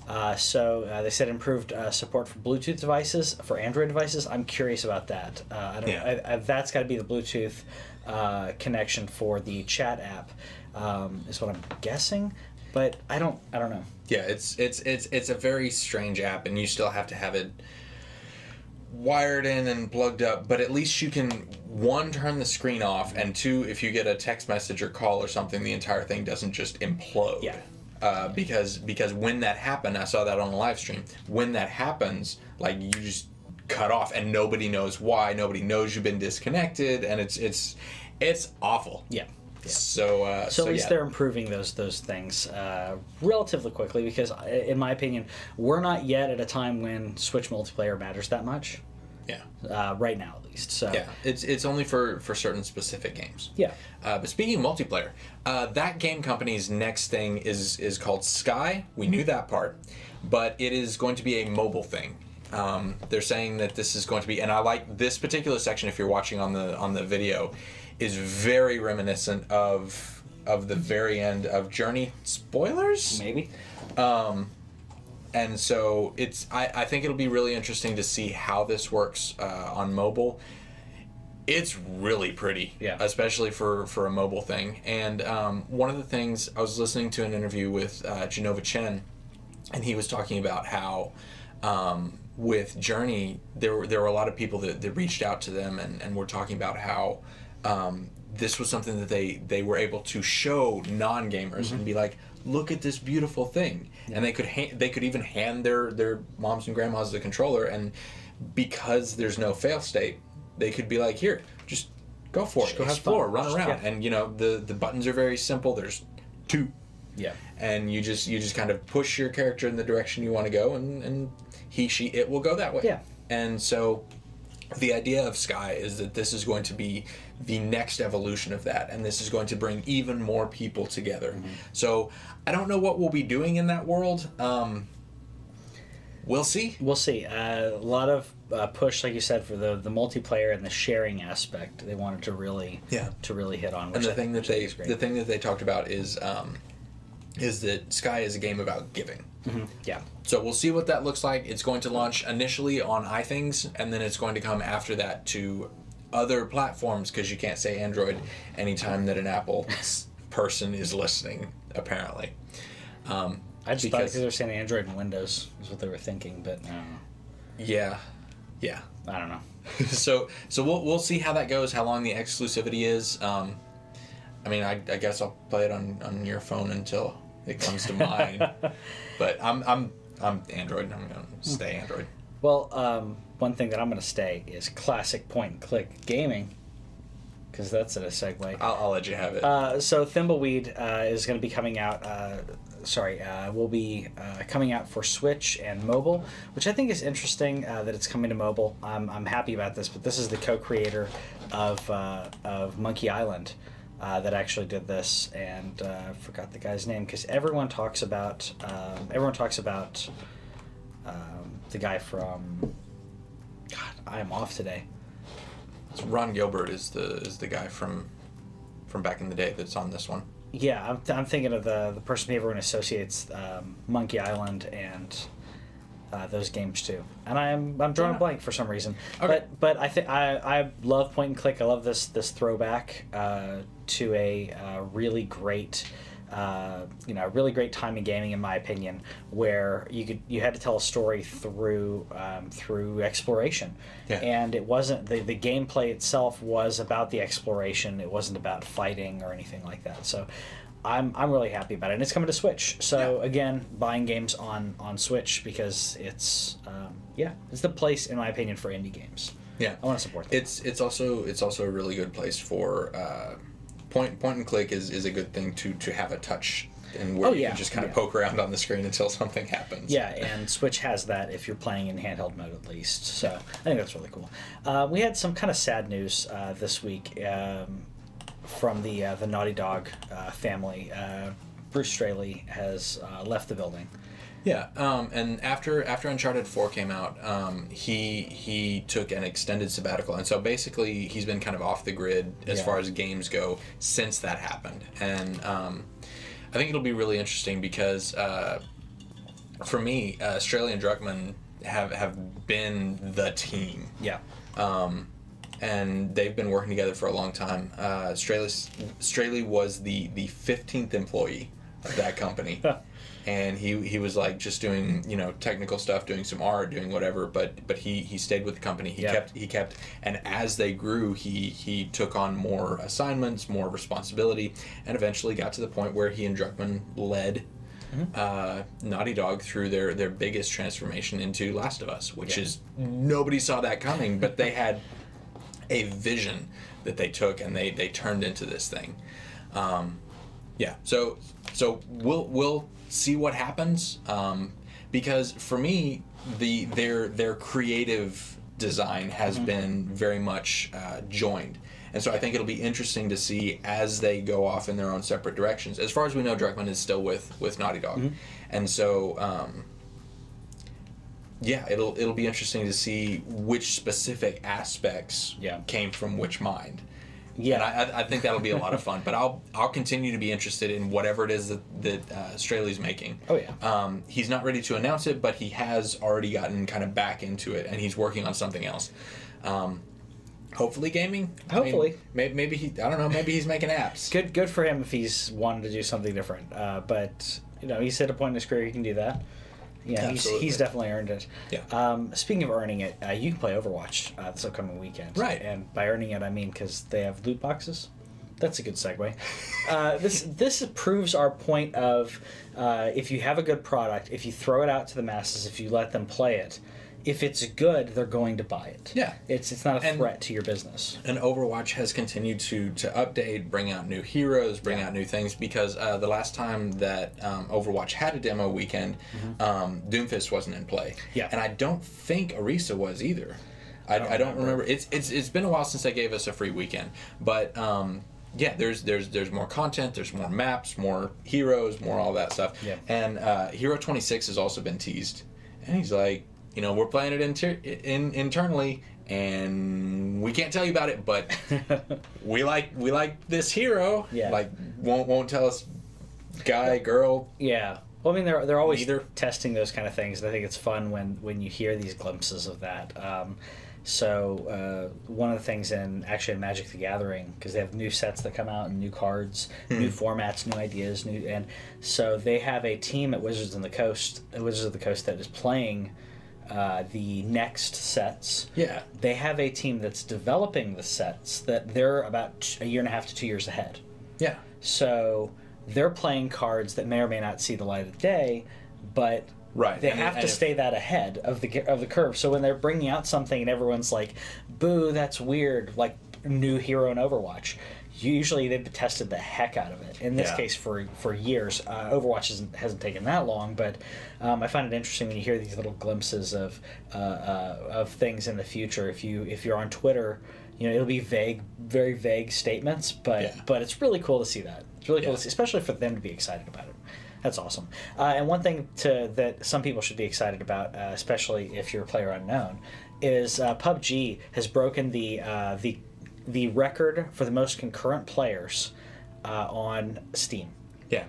A: Uh, so uh, they said improved uh, support for Bluetooth devices for Android devices. I'm curious about that. Uh, I don't
C: Yeah.
A: I, I, that's got to be the Bluetooth uh, connection for the chat app, um, is what I'm guessing. But I don't. I don't know.
C: Yeah, it's it's it's it's a very strange app, and you still have to have it wired in and plugged up. But at least you can one turn the screen off, and two, if you get a text message or call or something, the entire thing doesn't just implode.
A: Yeah.
C: Uh, because because when that happened, I saw that on the live stream. When that happens, like you just cut off, and nobody knows why. Nobody knows you've been disconnected, and it's it's it's awful.
A: Yeah. Yeah.
C: So uh,
A: So,
C: so,
A: at least
C: yeah.
A: they're improving those those things uh, relatively quickly because, uh, in my opinion, we're not yet at a time when Switch multiplayer matters that much.
C: yeah.
A: Uh, right now, at least. So
C: Yeah, it's it's only for for certain specific games.
A: Yeah.
C: Uh, but speaking of multiplayer, uh, thatgamecompany's next thing is is called Sky. We knew that part, but it is going to be a mobile thing. Um, they're saying that this is going to be, and I like this particular section. If you're watching on the on the video, is very reminiscent of of the very end of Journey. Spoilers
A: maybe.
C: and so it's I, I think it'll be really interesting to see how this works uh, on mobile it's really pretty
A: Yeah.
C: especially for for a mobile thing and um, one of the things i was listening to an interview with uh, Jenova Chen and he was talking about how um, with journey there were there were a lot of people that, that reached out to them and, and were talking about how um, this was something that they they were able to show non-gamers and be like look at this beautiful thing. And they could ha- they could even hand their their moms and grandmas the controller and because there's no fail state they could be like here just go for
A: Just
C: it.
A: go have
C: explore run around.
A: yeah.
C: and you know the the buttons are very simple. There's two.
A: Yeah.
C: and you just you just kind of push your character in the direction you want to go and and he she it will go that way
A: Yeah.
C: and so the idea of sky is that this is going to be the next evolution of that and this is going to bring even more people together
A: Mm-hmm.
C: so i don't know what we'll be doing in that world um we'll see
A: We'll see. Uh, a lot of uh, push, like you said, for the the multiplayer and the sharing aspect. They wanted to really
C: Yeah.
A: to really hit on. Which
C: and the
A: I
C: thing that
A: which I think
C: they the thing that they talked about is um is that sky is a game about giving
A: yeah.
C: So we'll see what that looks like. It's going to launch initially on iThings, and then it's going to come after that to other platforms because you can't say Android anytime that an Apple person is listening. Apparently, um,
A: I just thought
C: because-
A: because they're saying Android and Windows is what they were thinking, but I
C: yeah, yeah.
A: I don't know. [laughs]
C: so so we'll we'll see how that goes. How long the exclusivity is. Um, I mean, I, I guess I'll play it on, on your phone until it comes to mind. but I'm I'm I'm Android. I'm gonna stay Android.
A: Well, um, one thing that I'm going to stay is classic point and click gaming, because that's a segue.
C: I'll, I'll let you have it.
A: Uh, so Thimbleweed uh, is going to be coming out. Uh, sorry, uh, will be uh, coming out for Switch and mobile, which I think is interesting uh, that it's coming to mobile. I'm, I'm happy about this, but this is the co-creator of uh, of Monkey Island. Uh, that actually did this, and uh, forgot the guy's name because everyone talks about um, everyone talks about um, the guy from. God, I am off today.
C: Ron Gilbert is the is the guy from from back in the day that's on this one.
A: Yeah, I'm, I'm thinking of the the person everyone associates um, Monkey Island and uh, those games too. And I'm I'm drawing
C: Yeah.
A: blank for some reason.
C: Okay.
A: But but I think I I love point and click. I love this this throwback uh, to a uh, really great. Uh, you know, a really great time in gaming, in my opinion, where you could you had to tell a story through um, through exploration,
C: Yeah.
A: and it wasn't the the gameplay itself was about the exploration. It wasn't about fighting or anything like that. So, I'm I'm really happy about it, and it's coming to Switch. So
C: Yeah.
A: again, buying games on on Switch because it's um, yeah, it's the place in my opinion for indie games.
C: Yeah,
A: I want to support that.
C: it's it's also it's also a really good place for uh, point point and click is, is a good thing to to have a touch and where
A: Oh,
C: you can just kind of
A: yeah.
C: poke around on the screen until [laughs] something happens.
A: Yeah, and Switch has that if you're playing in handheld mode at least. So I think that's really cool. Uh, we had some kind of sad news uh, this week um, from the uh, the Naughty Dog uh, family. Uh, Bruce Straley has uh, left the building.
C: Yeah, um, and after after Uncharted Four came out, um, he he took an extended sabbatical, and so basically he's been kind of off the grid as
A: Yeah.
C: far as games go since that happened. And um, I think it'll be really interesting because uh, for me, uh, Straley and Druckmann have have been the team
A: Yeah.
C: um, and they've been working together for a long time. Uh, Straley, Straley was the the fifteenth employee of that company, [laughs] and he he was like just doing you know technical stuff, doing some art, doing whatever. But but he he stayed with the company. He
A: Yeah.
C: kept he kept, and as they grew, he he took on more assignments, more responsibility, and eventually got to the point where he and Druckmann led. Uh, Naughty Dog through their their biggest transformation into Last of Us, which
A: Yeah.
C: is nobody saw that coming, but they had a vision that they took and they they turned into this thing. Um, yeah, so so we'll we'll see what happens um, because for me the their their creative design has been very much uh, joined. And so I think it'll be interesting to see as they go off in their own separate directions. As far as we know, Druckmann is still with with Naughty Dog, and so um, yeah, it'll it'll be interesting to see which specific aspects
A: Yeah.
C: came from which mind.
A: Yeah.
C: And I, I- think that'll be a lot of fun. But I'll I'll continue to be interested in whatever it is that that uh, Straley's making.
A: Oh, yeah.
C: Um, he's not ready to announce it, but he has already gotten kind of back into it, and he's working on something else. Um, hopefully, gaming. I mean,
A: Hopefully.
C: maybe, maybe he. I don't know. Maybe he's making apps. [laughs]
A: good good for him if he's wanted to do something different. Uh, but you know, he's hit a point in his career he can do that. Yeah, he's, he's definitely earned it.
C: Yeah.
A: Um, speaking of earning it, uh, you can play Overwatch uh, this upcoming weekend.
C: Right.
A: And by earning it, I mean because they have loot boxes. That's a good segue. Uh, this [laughs] this proves our point of uh, if you have a good product, if you throw it out to the masses, if you let them play it, if it's good, they're going to buy it.
C: Yeah.
A: It's it's not a
C: And-
A: threat to your business.
C: and Overwatch has continued to to update, bring out new heroes, bring
A: Yeah.
C: out new things. Because uh, the last time that um, Overwatch had a demo weekend, um, Doomfist wasn't in play.
A: Mm-hmm. Yeah.
C: and I don't think Orisa was either. I,
A: don't
C: I don't
A: remember.
C: remember. It's it's it's been a while since they gave us a free weekend, but. Um, yeah, there's there's there's more content, there's more maps, more heroes, more all that stuff.
A: Yeah.
C: And uh, Hero 26 has also been teased, and he's like, you know, we're playing it inter- in internally, and we can't tell you about it, but [laughs] we like we like this hero.
A: Yeah.
C: Like won't won't tell us guy, girl.
A: Yeah. Well, I mean, they're they're always
C: Neither.
A: testing those kind of things, and I think it's fun when when you hear these glimpses of that. Um, So uh, one of the things in actually in Magic the Gathering because they have new sets that come out and new cards, new formats, new ideas, new and so they have a team at Wizards of the Coast, at Wizards of the Coast that is playing uh, the next sets.
C: Yeah.
A: They have a team that's developing the sets that they're about a year and a half to two years ahead.
C: Yeah.
A: So they're playing cards that may or may not see the light of day, but
C: Right,
A: they
C: and-
A: have
C: and
A: to stay that ahead of the of the curve. So when they're bringing out something and everyone's like, "Boo, that's weird," like new hero in Overwatch. Usually they've tested the heck out of it. In this
C: Yeah.
A: case, for for years, uh, Overwatch hasn't, hasn't taken that long. But um, I find it interesting when you hear these little glimpses of uh, uh, of things in the future. If you if you're on Twitter, you know it'll be vague, very vague statements, but
C: Yeah.
A: but it's really cool to see that. It's really cool
C: Yeah.
A: to see, especially for them to be excited about it. That's awesome. Uh, and one thing to that some people should be excited about, uh, especially if you're a player unknown, is uh, PUBG has broken the uh, the the record for the most concurrent players uh, on Steam.
C: Yeah,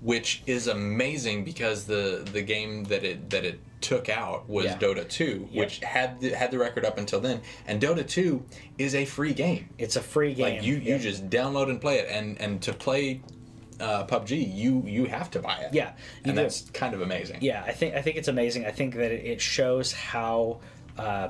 C: which is amazing because the the game that it that it took out was
A: Yeah.
C: Dota 2,
A: Yep.
C: which had the, had the record up until then. And Dota 2 is a free game.
A: It's a free game.
C: Like you you
A: Yep.
C: just download and play it, and and to play uh, PUBG, you you have to buy it.
A: Yeah,
C: and
A: do.
C: that's kind of amazing.
A: yeah, I think I think it's amazing. I think that it it shows how uh,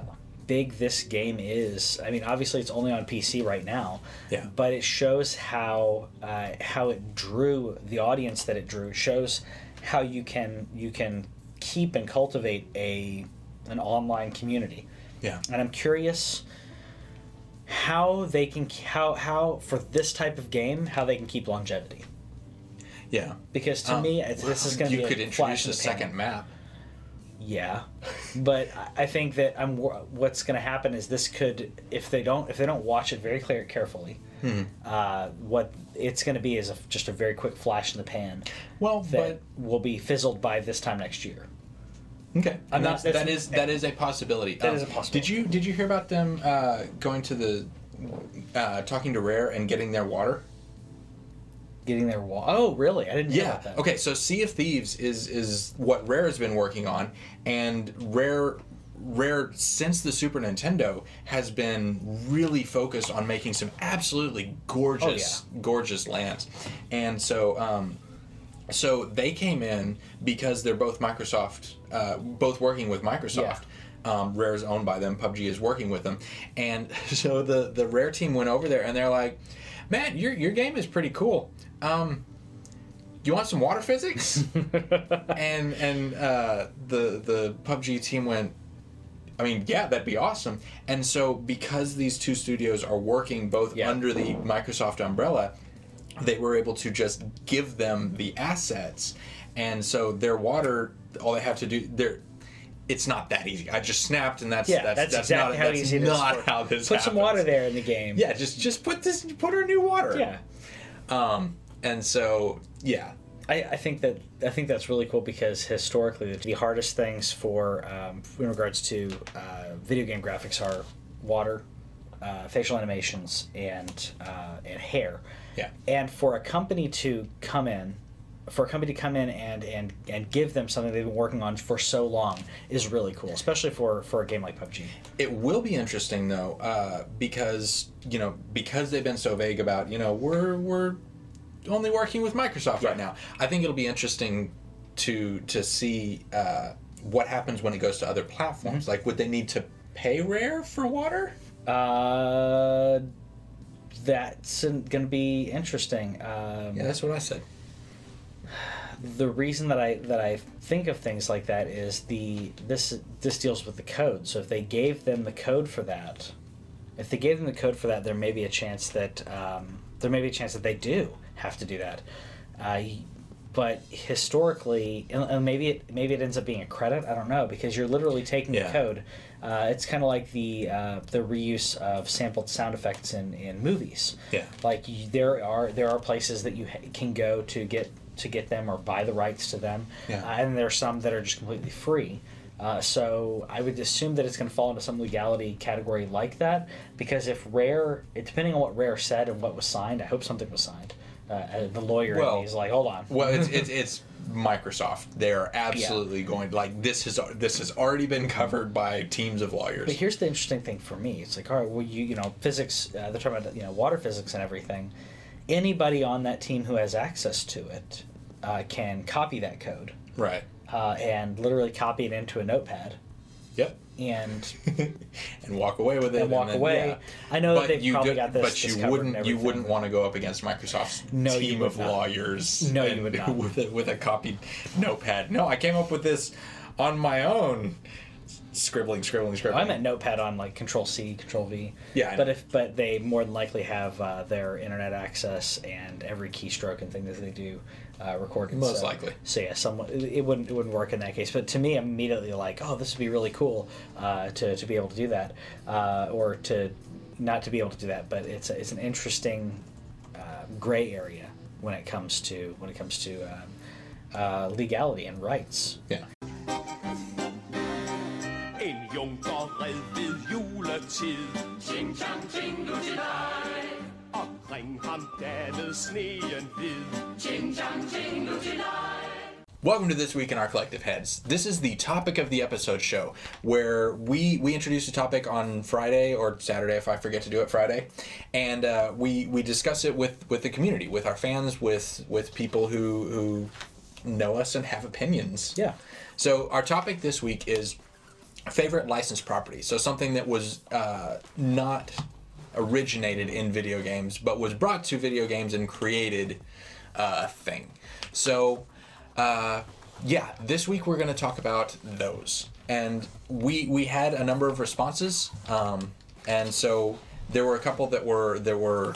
A: big this game is. I mean, obviously it's only on PC right now.
C: Yeah.
A: But it shows how uh, how it drew the audience that it drew. It shows how you can you can keep and cultivate a an online community.
C: Yeah.
A: And I'm curious how they can how how for this type of game how they can keep longevity.
C: Yeah.
A: Because to
C: Um,
A: me, this is [laughs] going to be a
C: could introduce a
A: the
C: second map.
A: Yeah, but I- think that I'm. What's going to happen is this could, if they don't, if they don't watch it very clear, carefully,
C: Hmm.
A: uh, what it's going to be is a, just a very quick flash in the pan
C: Well,
A: that will be fizzled by this time next year.
C: Okay,
A: I'm not-
C: that's, that is that is a possibility.
A: That
C: Um,
A: is a possibility.
C: Did you did you hear about them uh, going to the uh, talking to Rare and getting their water?
A: Getting their wall. Oh, really? I didn't know
C: Yeah.
A: about that.
C: Okay, so Sea of Thieves is is what Rare has been working on, and Rare Rare since the Super Nintendo has been really focused on making some absolutely gorgeous gorgeous lands, and so. Um, so they came in because they're both Microsoft, uh, both working with Microsoft. Um, Rare is owned by them. PUBG is working with them, and [laughs] so the the Rare team went over there and they're like, "Man, your your game is pretty cool. Um, you want some water physics?" [laughs] and and uh, the the PUBG team went. I mean, yeah, that'd be awesome. And so, because these two studios are working both
A: Yeah.
C: under the Microsoft umbrella, they were able to just give them the assets and so their water all they have to do they're it's not that easy i just snapped and that's
A: Yeah,
C: that's,
A: that's,
C: that's
A: exactly
C: not,
A: how
C: that's
A: easy it is.
C: not
A: for-
C: how this
A: Put some water there in the game.
C: yeah just just put this put her new water
A: Yeah.
C: um and so yeah
A: I, I think that I think that's really cool because historically the hardest things for um, in regards to uh, video game graphics are water, uh, facial animations, and uh, and hair.
C: yeah
A: And for a company to come in, for a company to come in and and and give them something they've been working on for so long is really cool, especially for for a game like PUBG.
C: It will be interesting though, uh, because you know because they've been so vague about you know we're we're only working with Microsoft
A: Yeah.
C: right now. I think it'll be interesting to to see uh, what happens when it goes to other platforms.
A: Mm-hmm.
C: Like, would they need to pay Rare for water?
A: Uh, that's going to be interesting. Um,
C: Yeah, that's what I said.
A: the reason that I that I think of things like that is the this this deals with the code. So if they gave them the code for that, if they gave them the code for that, there may be a chance that um, there may be a chance that they do have to do that. Uh, but historically, and maybe it maybe it ends up being a credit. I don't know because you're literally taking
C: Yeah.
A: the code. Uh, it's kind of like the uh, the reuse of sampled sound effects in, in movies
C: Yeah.
A: like you, there are there are places that you ha- can go to get to get them or buy the rights to them
C: Yeah.
A: uh, and there are some that are just completely free uh, so I would assume that it's going to fall into some legality category like that because if Rare, it, depending on what Rare said and what was signed, I hope something was signed. Uh, uh, the lawyer
C: Well,
A: me is like, hold on.
C: Well, it's [laughs] it's, it's Microsoft. They're absolutely going like this has this has already been covered by teams of lawyers.
A: But here's the interesting thing for me. It's like, all right, well, you you know, physics. Uh, they're talking about you know water physics and everything. Anybody on that team who has access to it uh, can copy that code
C: right.
A: uh, and literally copy it into a notepad
C: Yep.
A: And [laughs]
C: and walk away with it
A: And walk
C: then-
A: away.
C: yeah.
A: I know that
C: but
A: they've
C: you
A: probably
C: did-
A: got this
C: But you
A: and
C: wouldn't. You wouldn't want to go up against Microsoft's
A: No,
C: team of
A: not.
C: lawyers.
A: No, you would [laughs] not.
C: with a, with a copied notepad. No, I came up with this on my own. Scribbling, scribbling, scribbling.
A: I meant notepad on like Control C, Control V.
C: Yeah,
A: But if but they more than likely have uh, their internet access and every keystroke and thing that they do uh, recorded.
C: Most
A: so,
C: likely.
A: So yeah, someone it it wouldn't it wouldn't work in that case. But to me, I'm immediately like, oh, this would be really cool uh, to to be able to do that, uh, or to not to be able to do that. But it's a, it's an interesting uh, gray area when it comes to when it comes to um, uh, legality and rights.
C: Yeah.
D: En junker red ved juletid
E: Ching chang ching luchi lai.
D: Omkring ham dannede sneen hvid
E: Ching chang ching luchi lai.
C: Welcome to this week in our collective heads. This is the topic of the episode show, where we we introduce a topic on Friday or Saturday if I forget to do it Friday, and uh, we we discuss it with with the community, with our fans, with with people who who know us and have opinions.
A: Yeah.
C: So our topic this week is favorite licensed property. So something that was uh, not originated in video games, but was brought to video games and created uh, a thing. So, uh, yeah, this week we're going to talk about those, and we we had a number of responses, um, and so there were a couple that were that were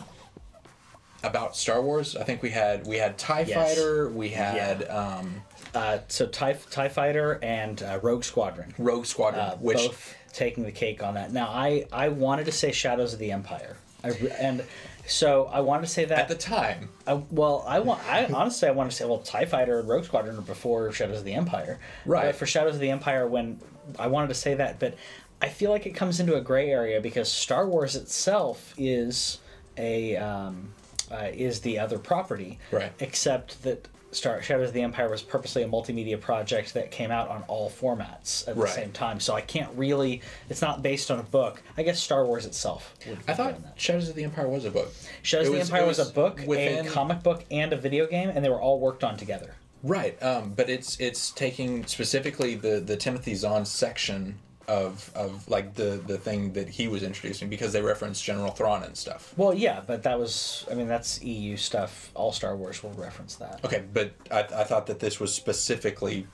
C: about Star Wars. I think we had we had Tie
A: Yes.
C: Fighter, we had
A: Yeah.
C: um,
A: Uh, so TIE, TIE Fighter and uh, Rogue Squadron.
C: Rogue Squadron,
A: uh,
C: which
A: both taking the cake on that. Now, I I wanted to say Shadows of the Empire, I, and so I wanted to say that.
C: at the time
A: I, well, I want. I honestly, I want to say, well, Tie Fighter and Rogue Squadron are before Shadows of the Empire.
C: Right.
A: But for Shadows of the Empire, when I wanted to say that, but I feel like it comes into a gray area because Star Wars itself is a um, uh, is the other property.
C: Right.
A: Except that. Star Shadows of the Empire was purposely a multimedia project that came out on all formats at the
C: Right.
A: same time. So I can't really. It's not based on a book. I guess Star Wars itself. Would
C: I thought
A: that.
C: Shadows of the Empire was a book.
A: Shadows
C: It
A: of the
C: was-
A: Empire was,
C: was
A: a book,
C: within-
A: a comic book, and a video game, and they were all worked on together.
C: Right, um, but it's it's taking specifically the the Timothy Zahn section of of like the the thing that he was introducing because they reference General Thrawn and stuff.
A: Well, yeah, but that was, I mean, that's EU stuff. All Star Wars will reference that.
C: Okay, but I, I thought that this was specifically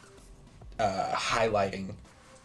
C: uh, highlighting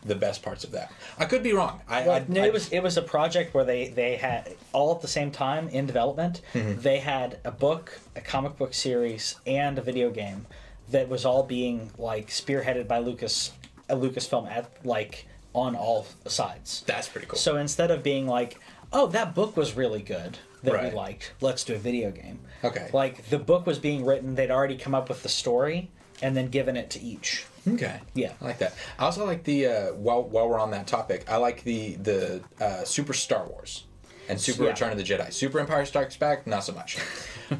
C: the best parts of that. I could be wrong. I,
A: Well,
C: I,
A: no,
C: I-
A: it was it was a project where they they had all at the same time in development.
C: Mm-hmm.
A: They had a book, a comic book series, and a video game that was all being like spearheaded by Lucas, a Lucasfilm at like on all sides.
C: that's pretty cool.
A: So instead of being like, "Oh, that book was really good that
C: Right.
A: we liked. Let's do a video game."
C: Okay.
A: Like the book was being written, they'd already come up with the story and then given it to each.
C: Okay.
A: Yeah.
C: I like that. I also like the uh, while while we're on that topic, I like the the uh, Super Star Wars and Super
A: Yeah.
C: Return of the Jedi. Super Empire Strikes Back, not so much.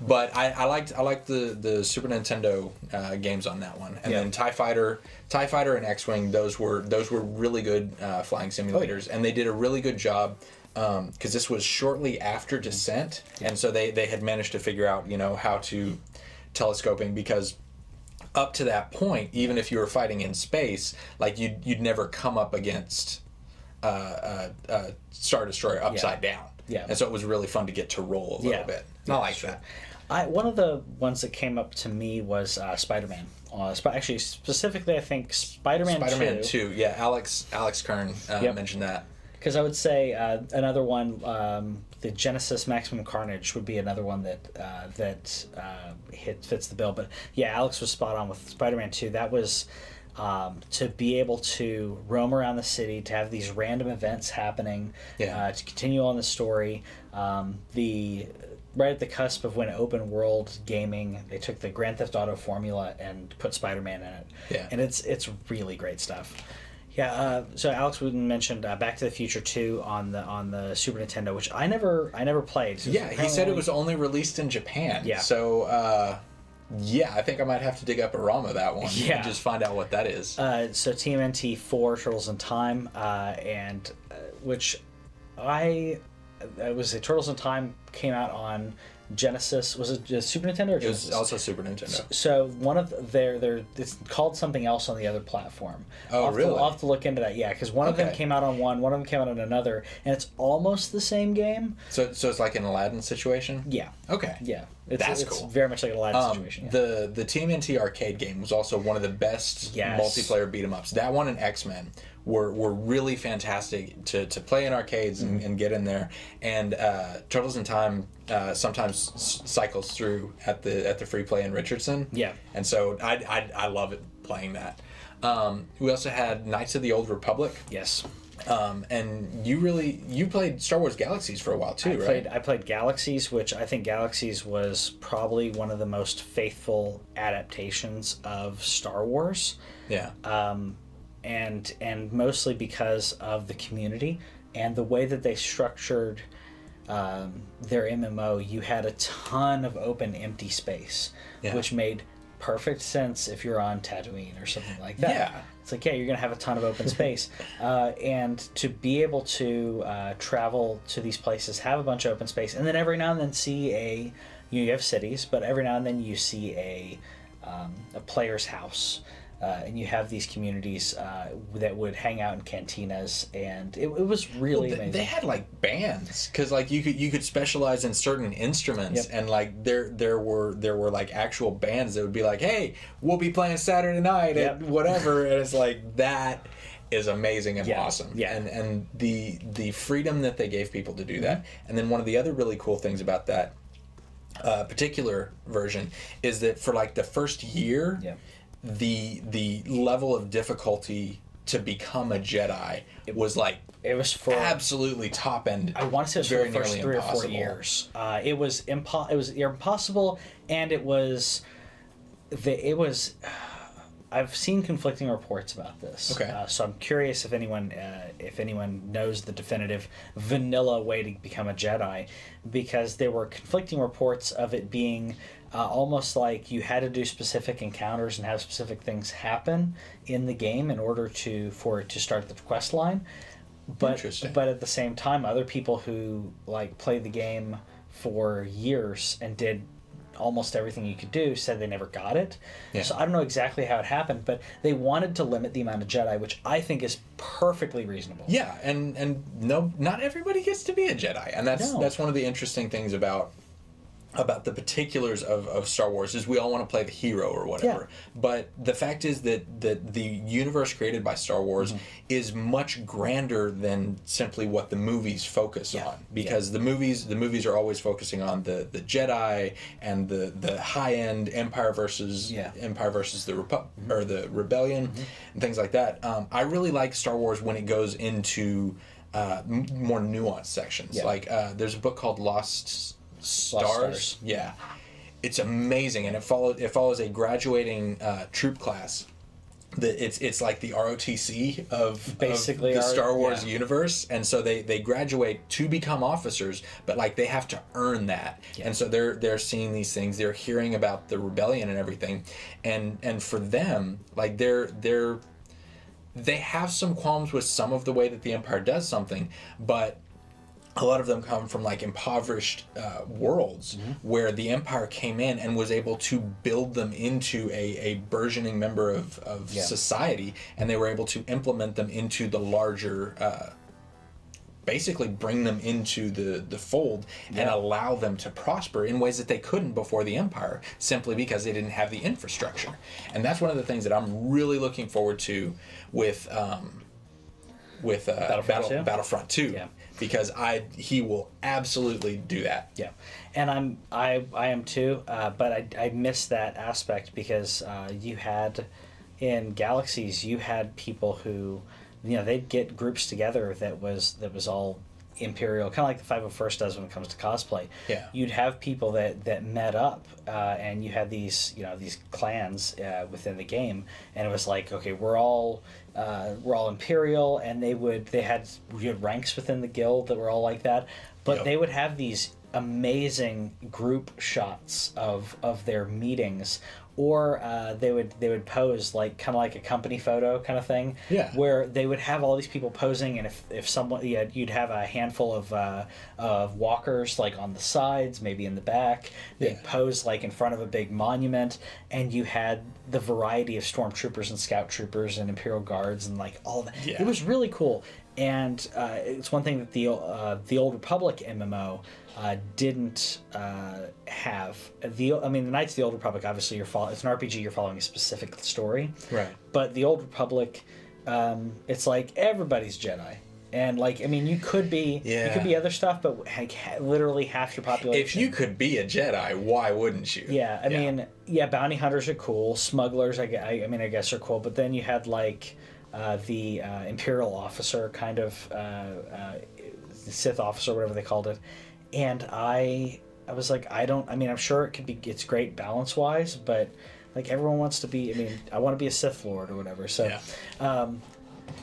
C: [laughs] but I, I liked I liked the the Super Nintendo uh, games on that one, and
A: Yeah.
C: then Tie Fighter, Tie Fighter and X Wing. Those were those were really good uh, flying simulators, and they did a really good job. Because this was shortly after Descent, and so they, they had managed to figure out you know how to telescoping because up to that point, even if you were fighting in space, like you'd you'd never come up against uh, uh, uh, Star Destroyer upside down.
A: Yeah.
C: And so it was really fun to get to roll a little
A: Yeah.
C: bit.
A: Yeah,
C: I like
A: sure.
C: that.
A: I one of the ones that came up to me was uh, Spider Man. Uh, Sp- actually, specifically, I think Spider Man
C: Spider-Man
A: 2.
C: Yeah. Alex Alex Kern uh,
A: Yep.
C: mentioned that.
A: Because I would say uh, another one, um, the Genesis Maximum Carnage would be another one that uh, that uh, hit fits the bill. But yeah, Alex was spot on with Spider-Man Two. That was um, to be able to roam around the city, to have these random events happening,
C: Yeah.
A: uh, to continue on the story. Um, the right at the cusp of when open world gaming, they took the Grand Theft Auto formula and put Spider-Man in it.
C: Yeah.
A: and it's it's really great stuff. Yeah, uh, so Alex Wooten mentioned uh, Back to the Future Two on the on the Super Nintendo, which I never I never played. So
C: Yeah, he said it was only released in Japan.
A: Yeah.
C: So uh, Yeah, I think I might have to dig up a ROM of that one.
A: Yeah.
C: And just find out what that is.
A: Uh, so TMNT four Turtles in Time, uh, and uh, which I it was a Turtles in Time came out on Genesis. Was it just Super Nintendo or
C: it was also Super Nintendo.
A: So one of their their it's called something else on the other platform.
C: Oh,
A: I'll
C: really?
A: To, I'll have to look into that. Yeah, because one of them came out on one, one of them came out on another, and it's almost the same game.
C: So, so it's like an Aladdin situation.
A: Yeah,
C: Okay.
A: yeah, it's,
C: That's
A: it's
C: cool.
A: Very much like a Aladdin
C: Um,
A: situation. Yeah.
C: The the TMNT arcade game was also one of the best
A: Yes.
C: multiplayer beat 'em ups. That one and X Men were were really fantastic to, to play in arcades and,
A: Mm-hmm.
C: and get in there. And uh, Turtles in Time uh, sometimes s- cycles through at the at the free play in Richardson.
A: Yeah.
C: and so I I, I love it playing that. Um, we also had Knights of the Old Republic.
A: yes.
C: Um, and you really you played Star Wars Galaxies for a while too,
A: I
C: right?
A: played I played Galaxies, which I think Galaxies was probably one of the most faithful adaptations of Star Wars,
C: yeah.
A: um, and and mostly because of the community and the way that they structured um, their MMO. You had a ton of open, empty space,
C: Yeah.
A: which made perfect sense if you're on Tatooine or something like that.
C: Yeah.
A: It's like, yeah, you're going to have a ton of open space. [laughs] uh, and to be able to uh, travel to these places, have a bunch of open space, and then every now and then see a, you, know, you have cities, but every now and then you see a, um, a player's house. Uh, and you have these communities uh, that would hang out in cantinas, and it, it was really
C: Well, they,
A: amazing.
C: they had like bands because like you could you could specialize in certain instruments
A: Yep.
C: and like there there were there were like actual bands that would be like hey we'll be playing Saturday night
A: Yep.
C: at [laughs] whatever and it's like that is amazing and
A: Yeah.
C: awesome
A: Yeah.
C: and and the the freedom that they gave people to do that
A: Mm-hmm.
C: and then one of the other really cool things about that uh, particular version is that for like the first year
A: Yeah.
C: The the level of difficulty to become a Jedi it was like
A: it was for
C: absolutely top end.
A: I want to say it was
C: very
A: for the first
C: nearly
A: three or four years. Uh, it was impo- It was impossible, and it was the it was. [sighs] I've seen conflicting reports about this.
C: Okay.
A: Uh, so I'm curious if anyone uh, if anyone knows the definitive vanilla way to become a Jedi, because there were conflicting reports of it being. Uh, almost like you had to do specific encounters and have specific things happen in the game in order to for it to start the quest line but
C: Interesting.
A: but at the same time other people who like played the game for years and did almost everything you could do said they never got it
C: Yeah.
A: so i don't know exactly how it happened but they wanted to limit the amount of jedi which i think is perfectly reasonable
C: Yeah, and and no, not everybody gets to be a Jedi, and that's
A: No.
C: that's one of the interesting things about about the particulars of, of Star Wars is we all want to play the hero or whatever. But the fact is that that the universe created by Star Wars
A: Mm-hmm.
C: is much grander than simply what the movies focus
A: Yeah.
C: on. Because the movies the movies are always focusing on the, the Jedi and the, the high end Empire versus
A: Yeah. Mm-hmm.
C: Empire versus the Repu- or the Rebellion and things like that. Um, I really like Star Wars when it goes into uh, m- more nuanced sections.
A: Yeah.
C: Like uh, there's a book called Lost Stars.
A: Stars.
C: Yeah, it's amazing, and it follows it follows a graduating uh, troop class. The, it's it's like the ROTC of
A: Basically
C: of the
A: our-
C: Star Wars
A: yeah.
C: universe, and so they they graduate to become officers, but like they have to earn that, and so they're they're seeing these things, they're hearing about the rebellion and everything, and and for them, like they're they're they have some qualms with some of the way that the empire does something, but a lot of them come from like impoverished uh, worlds
A: Mm-hmm.
C: where the empire came in and was able to build them into a, a burgeoning member of, of
A: Yeah.
C: society and they were able to implement them into the larger uh, basically bring them into the, the fold and allow them to prosper in ways that they couldn't before the empire simply because they didn't have the infrastructure and that's one of the things that i'm really looking forward to with um, with uh,
A: Battlefront
C: Battle,
A: 2?
C: Battlefront 2
A: Yeah.
C: Because I he will absolutely do that.
A: Yeah, and I'm I I am too, uh, but I I miss that aspect because uh, you had in Galaxies you had people who you know they'd get groups together that was that was all imperial kind of like the 501st does when it comes to cosplay
C: Yeah.
A: you'd have people that that met up uh, and you had these you know these clans uh, within the game and it was like okay we're all uh, we're all imperial and they would they had, ranks within the guild that were all like that but
C: Yep.
A: they would have these amazing group shots of of their meetings or uh, they would they would pose like kind of like a company photo kind of thing
C: Yeah.
A: where they would have all these people posing and if, if someone yeah, you'd have a handful of uh, of walkers like on the sides maybe in the back they'd
C: Yeah.
A: pose like in front of a big monument and you had the variety of stormtroopers and scout troopers and imperial guards and like all that.
C: Yeah.
A: it was really cool. And uh, it's one thing that the uh, the old republic mmo uh, didn't uh, have. The i mean the knights of the old republic obviously you're follow, it's an rpg you're following a specific story.
C: Right.
A: but the old republic um, it's like everybody's jedi and like i mean you could be
C: yeah.
A: you could be other stuff but like literally half your population
C: If you could be a Jedi, why wouldn't you?
A: yeah, I mean, yeah, bounty hunters are cool. Smugglers, I, I, I mean, I guess are cool. But then you had like uh, the uh, imperial officer kind of uh, uh, Sith officer, whatever they called it, and I, I was like, I don't. I mean, I'm sure it could be. It's great balance wise, but like everyone wants to be. I mean, I want to be a Sith Lord or whatever. So.
C: Yeah.
A: Um,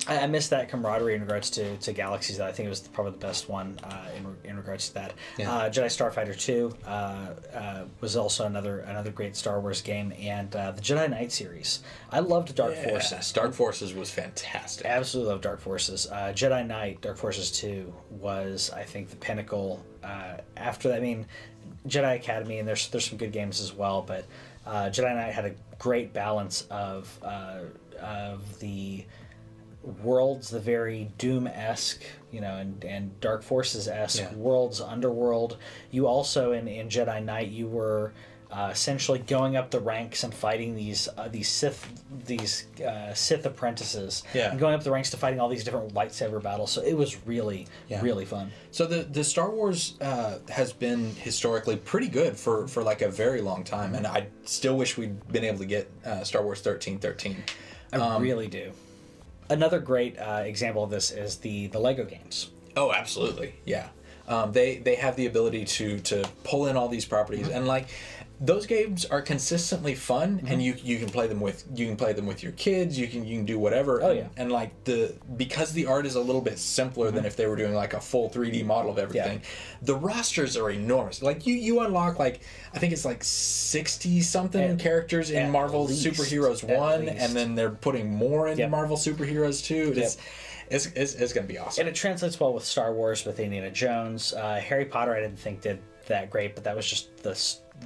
A: I, I miss that camaraderie in regards to, to Galaxies. I think it was probably the best one uh, in, in regards to that.
C: Yeah.
A: Uh, Jedi Starfighter Two uh, uh, was also another another great Star Wars game, and uh, the Jedi Knight series. I loved Dark
C: Yeah,
A: Forces.
C: Dark Forces was fantastic.
A: I Absolutely love Dark Forces. Uh, Jedi Knight, Dark Forces 2 was, I think, the pinnacle. Uh, after that, I mean, Jedi Academy, and there's there's some good games as well, but uh, Jedi Knight had a great balance of uh, of the worlds, the very Doom esque, you know, and, and Dark Forces esque
C: Yeah.
A: worlds, underworld. You also in, in Jedi Knight, you were uh, essentially going up the ranks and fighting these uh, these Sith these uh, Sith apprentices,
C: Yeah.
A: and going up the ranks to fighting all these different lightsaber battles. So it was really
C: Yeah.
A: really fun.
C: So the the Star Wars uh, has been historically pretty good for for like a very long time, and I still wish we'd been able to get uh, Star Wars thirteen thirteen.
A: I
C: Um,
A: really do. Another great uh, example of this is the the Lego games.
C: Oh, absolutely, yeah. Um, they they have the ability to to pull in all these properties,
A: Mm-hmm.
C: and like those games are consistently fun, and you you can play them with you can play them with your kids. You can you can do whatever.
A: Oh,
C: and,
A: yeah.
C: and like the because the art is a little bit simpler
A: Mm-hmm.
C: than if they were doing like a full three D model of everything. yeah. The rosters are enormous. Like you you unlock like I think it's like sixty something
A: At-
C: characters in Marvel
A: least.
C: Superheroes one,
A: least.
C: and then they're putting more in
A: Yep.
C: Marvel Superheroes two. It's,
A: Yep.
C: it's it's it's gonna be awesome.
A: And it translates well with Star Wars, with Indiana Jones. Uh, Harry Potter, I didn't think did that great, but that was just the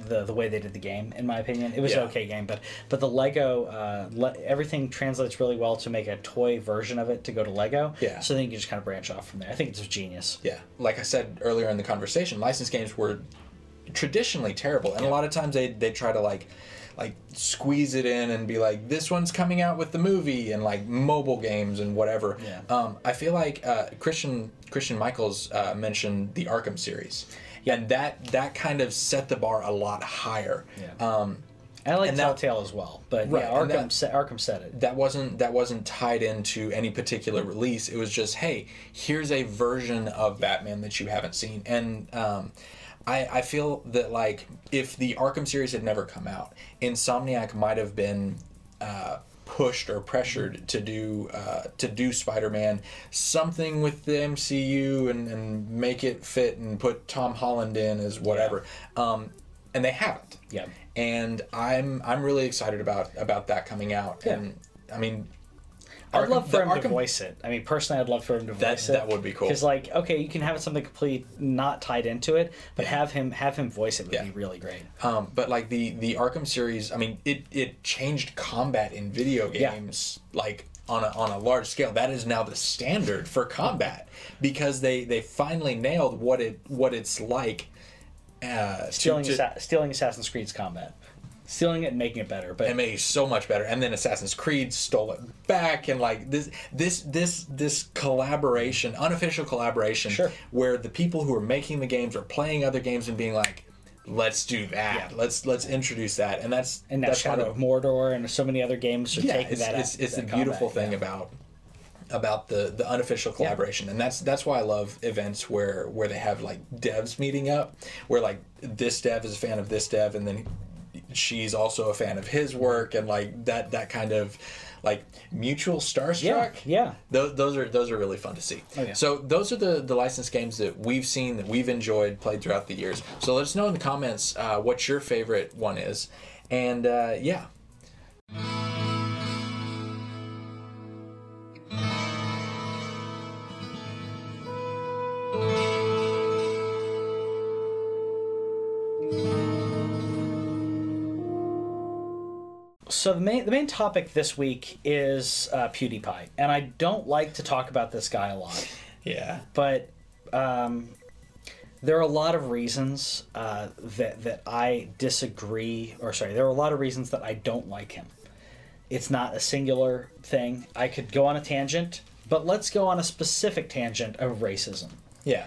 A: the, the way they did the game, in my opinion. It was
C: Yeah.
A: an okay game, but but the Lego, uh, le- everything translates really well to make a toy version of it to go to Lego.
C: Yeah.
A: So then you can just kind of branch off from there. I think it's genius.
C: Yeah, like I said earlier in the conversation, licensed games were traditionally terrible, and a lot of times they they try to like like squeeze it in and be like this one's coming out with the movie and like mobile games and whatever.
A: Yeah.
C: Um, I feel like uh, Christian Christian Michaels uh, mentioned the Arkham series, and that that kind of set the bar a lot higher.
A: Yeah.
C: Um,
A: I like
C: And that-
A: Telltale as well, but
C: Right,
A: yeah, Arkham
C: that-
A: sa- Arkham said it.
C: that wasn't that wasn't tied into any particular release. It was just, hey, here's a version of Batman that you haven't seen, and um, I I feel that like if the Arkham series had never come out, Insomniac might have been. Uh, pushed or pressured to do uh, to do Spider-Man something with the MCU and, and make it fit and put Tom Holland in as whatever um, and they haven't
A: Yeah.
C: and I'm I'm really excited about about that coming out.
A: Yeah.
C: And I mean,
A: I'd love for him to voice it. I mean, personally, I'd love for him to
C: That-
A: voice it.
C: that would be cool.
A: Because, like, okay, you can have something completely not tied into it, but have him have him voice it would
C: Yeah.
A: be really great.
C: Um, but like the the Arkham series, I mean, it it changed combat in video
A: Yeah.
C: games like on a on a large scale. That is now the standard for combat because they they finally nailed what it what it's like. Uh, to-
A: Stealing,
C: to,
A: Assa- stealing Assassin's Creed's combat, stealing it and making it better. But
C: it made it so much better. And then Assassin's Creed stole it back, and like this, this, this, this collaboration, unofficial collaboration,
A: Sure.
C: where the people who are making the games are playing other games and being like, "Let's do that.
A: Yeah.
C: Let's let's introduce that." And that's
A: and
C: that's
A: Shadow
C: one
A: of Mordor and so many other games are
C: yeah,
A: taking
C: it's,
A: that.
C: it's, it's the beautiful
A: combat,
C: thing
A: yeah.
C: about about the the unofficial collaboration and that's that's why I love events where where they have like devs meeting up where like this dev is a fan of this dev and then she's also a fan of his work and like that that kind of like mutual starstruck.
A: yeah.
C: Those, those are those are really fun to see.
A: Oh, yeah.
C: So those are the the licensed games that we've seen that we've enjoyed played throughout the years. So let us know in the comments uh, what your favorite one is, and uh, yeah.
A: So the main the main topic this week is uh, PewDiePie, and I don't like to talk about this guy a lot,
C: Yeah.
A: but um, there are a lot of reasons uh, that that I disagree, or sorry, there are a lot of reasons that I don't like him. It's not a singular thing. I could go on a tangent, but let's go on a specific tangent of racism.
C: Yeah.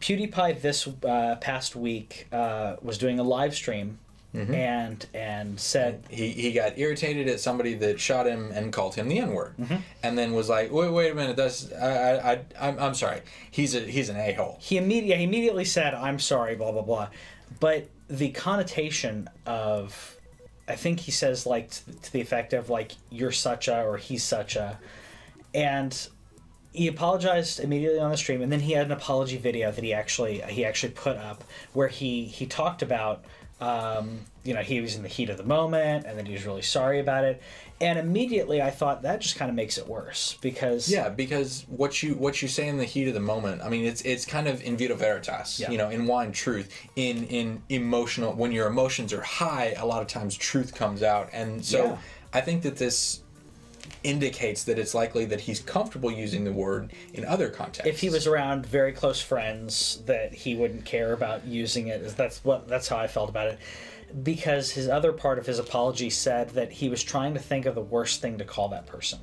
A: PewDiePie this uh, past week uh, was doing a live stream and and said
C: He, he got irritated at somebody that shot him and called him the N word,
A: Mm-hmm.
C: and then was like, "Wait, wait a minute, that's I, I, I I'm, I'm sorry. He's a he's an a hole."
A: he immediately he immediately said, "I'm sorry," blah blah blah. But the connotation of, I think he says like to, to the effect of like you're such a or he's such a, and he apologized immediately on the stream, and then he had an apology video that he actually he actually put up where he he talked about. Um, you know, he was in the heat of the moment, and then he was really sorry about it. And immediately, I thought that just kind of makes it worse because
C: Yeah, because what you what you say in the heat of the moment, I mean, it's it's kind of in vino veritas,
A: Yeah.
C: you know, in wine truth, in in emotional. When your emotions are high, a lot of times truth comes out, and so
A: Yeah.
C: I think that this indicates that it's likely that he's comfortable using the word in other contexts.
A: if he was around very close friends that he wouldn't care about using it that's what that's how i felt about it because his other part of his apology said that he was trying to think of the worst thing to call that person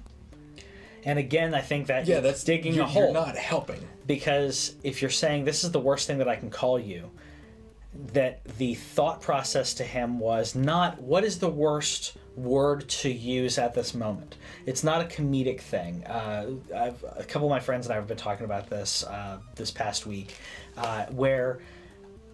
A: and again i think that
C: yeah, that's
A: digging a hole
C: You're not helping.
A: because if you're saying this is the worst thing that I can call you, that the thought process to him was not what is the worst word to use at this moment. It's not a comedic thing. Uh, I've, a couple of my friends and I have been talking about this uh, this past week, uh, where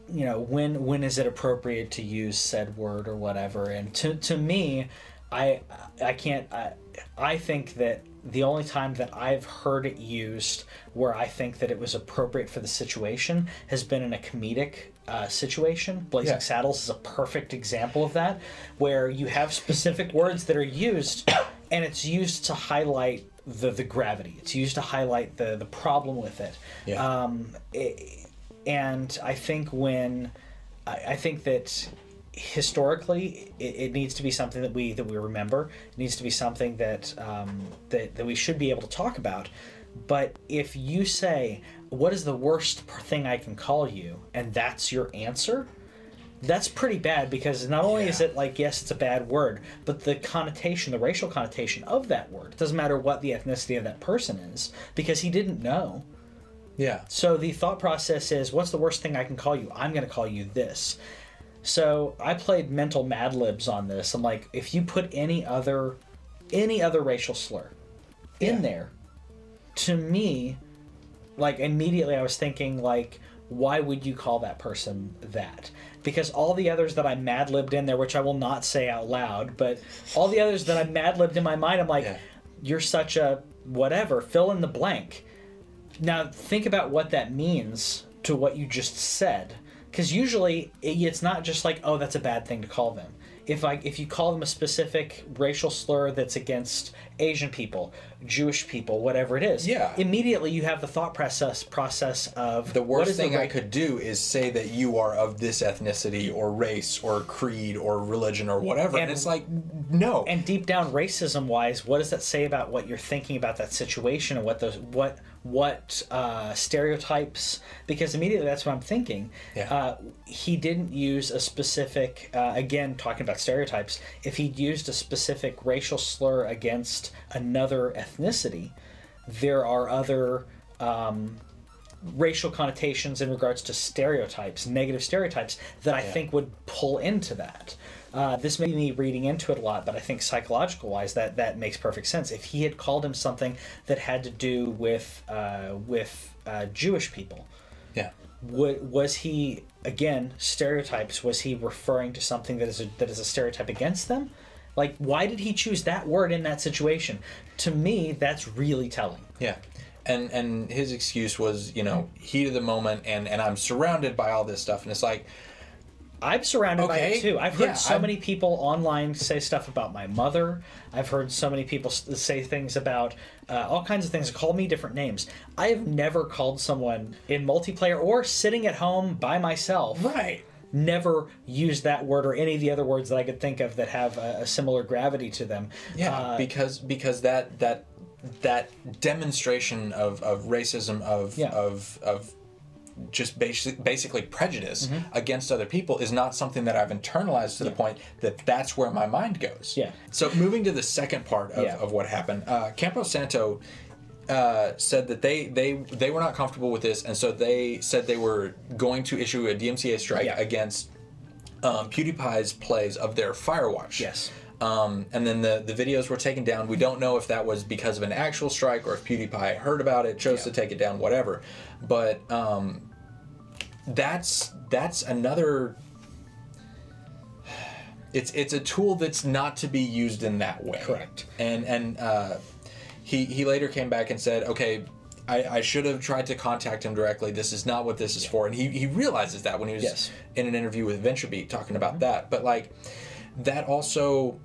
A: you know when when is it appropriate to use said word or whatever and to, to me i i can't I, I think that the only time that i've heard it used where i think that it was appropriate for the situation has been in a comedic uh, situation blazing
C: Yeah.
A: saddles is a perfect example of that where you have specific words that are used [coughs] and it's used to highlight the, the gravity it's used to highlight the, the problem with it
C: Yeah.
A: um, it, and I think when I, I think that historically it, it needs to be something that we that we remember. It needs to be something that um, that that we should be able to talk about. But if you say, "What is the worst thing I can call you?" and that's your answer, that's pretty bad because not only is it like yes, it's a bad word, but the connotation, the racial connotation of that word, it doesn't matter what the ethnicity of that person is because he didn't know.
C: Yeah.
A: So the thought process is, what's the worst thing I can call you? I'm going to call you this. So I played mental Mad Libs on this. I'm like, if you put any other, any other racial slur in
C: Yeah.
A: there, to me, like immediately I was thinking like, why would you call that person that? Because all the others that I mad libbed in there, which I will not say out loud, but all the others that I mad libbed in my mind, I'm like,
C: Yeah.
A: you're such a whatever, fill in the blank. Now think about what that means to what you just said, because usually it's not just like, oh, that's a bad thing to call them. If I if you call them a specific racial slur that's against Asian people, Jewish people, whatever it is,
C: Yeah.
A: immediately you have the thought process process of
C: The worst thing
A: the
C: I could do is say that you are of this ethnicity or race or creed or religion or whatever. And,
A: And-
C: it's like, no.
A: and deep down racism wise what does that say about what you're thinking about that situation and what those what what uh, stereotypes because immediately that's what i'm thinking
C: Yeah.
A: uh, he didn't use a specific uh, again talking about stereotypes if he'd used a specific racial slur against another ethnicity there are other um, racial connotations in regards to stereotypes, negative stereotypes, that I think would pull into that. Uh, this may be me reading into it a lot, but I think psychological wise, that that makes perfect sense. If he had called him something that had to do with uh, with uh, Jewish people,
C: yeah.
A: wa- was he again stereotypes was he referring to something that is a, that is a stereotype against them like why did he choose that word in that situation to me that's really telling
C: Yeah. And and his excuse was, you know, heat of the moment and and I'm surrounded by all this stuff and it's like
A: I'm surrounded by
C: Okay,
A: it too. I've heard
C: yeah,
A: so
C: I'm-
A: many people online say stuff about my mother. I've heard so many people say things about uh, all kinds of things. Call me different names. I have never called someone in multiplayer or sitting at home by myself.
C: Right.
A: Never used that word or any of the other words that I could think of that have a, a similar gravity to them.
C: Yeah,
A: Uh,
C: because because that that that demonstration of, of racism of
A: Yeah.
C: of of just basic, basically prejudice
A: Mm-hmm.
C: against other people is not something that I've internalized to the point that that's where my mind goes.
A: Yeah.
C: So moving to the second part of,
A: Yeah.
C: of what happened, uh, Campo Santo uh, said that they they they were not comfortable with this, and so they said they were going to issue a DMCA strike
A: Yeah.
C: against um, PewDiePie's plays of their Firewatch.
A: Yes.
C: Um, and then the, the videos were taken down. We don't know if that was because of an actual strike or if PewDiePie heard about it, chose
A: Yeah.
C: to take it down, whatever. But um, that's that's another. It's it's a tool that's not to be used in that way.
A: Correct.
C: And and uh, he he later came back and said, okay. I, I should have tried to contact him directly. This is not what this is for, and he, he realizes that when he was
A: Yes.
C: in an interview with VentureBeat talking about that. But like, that also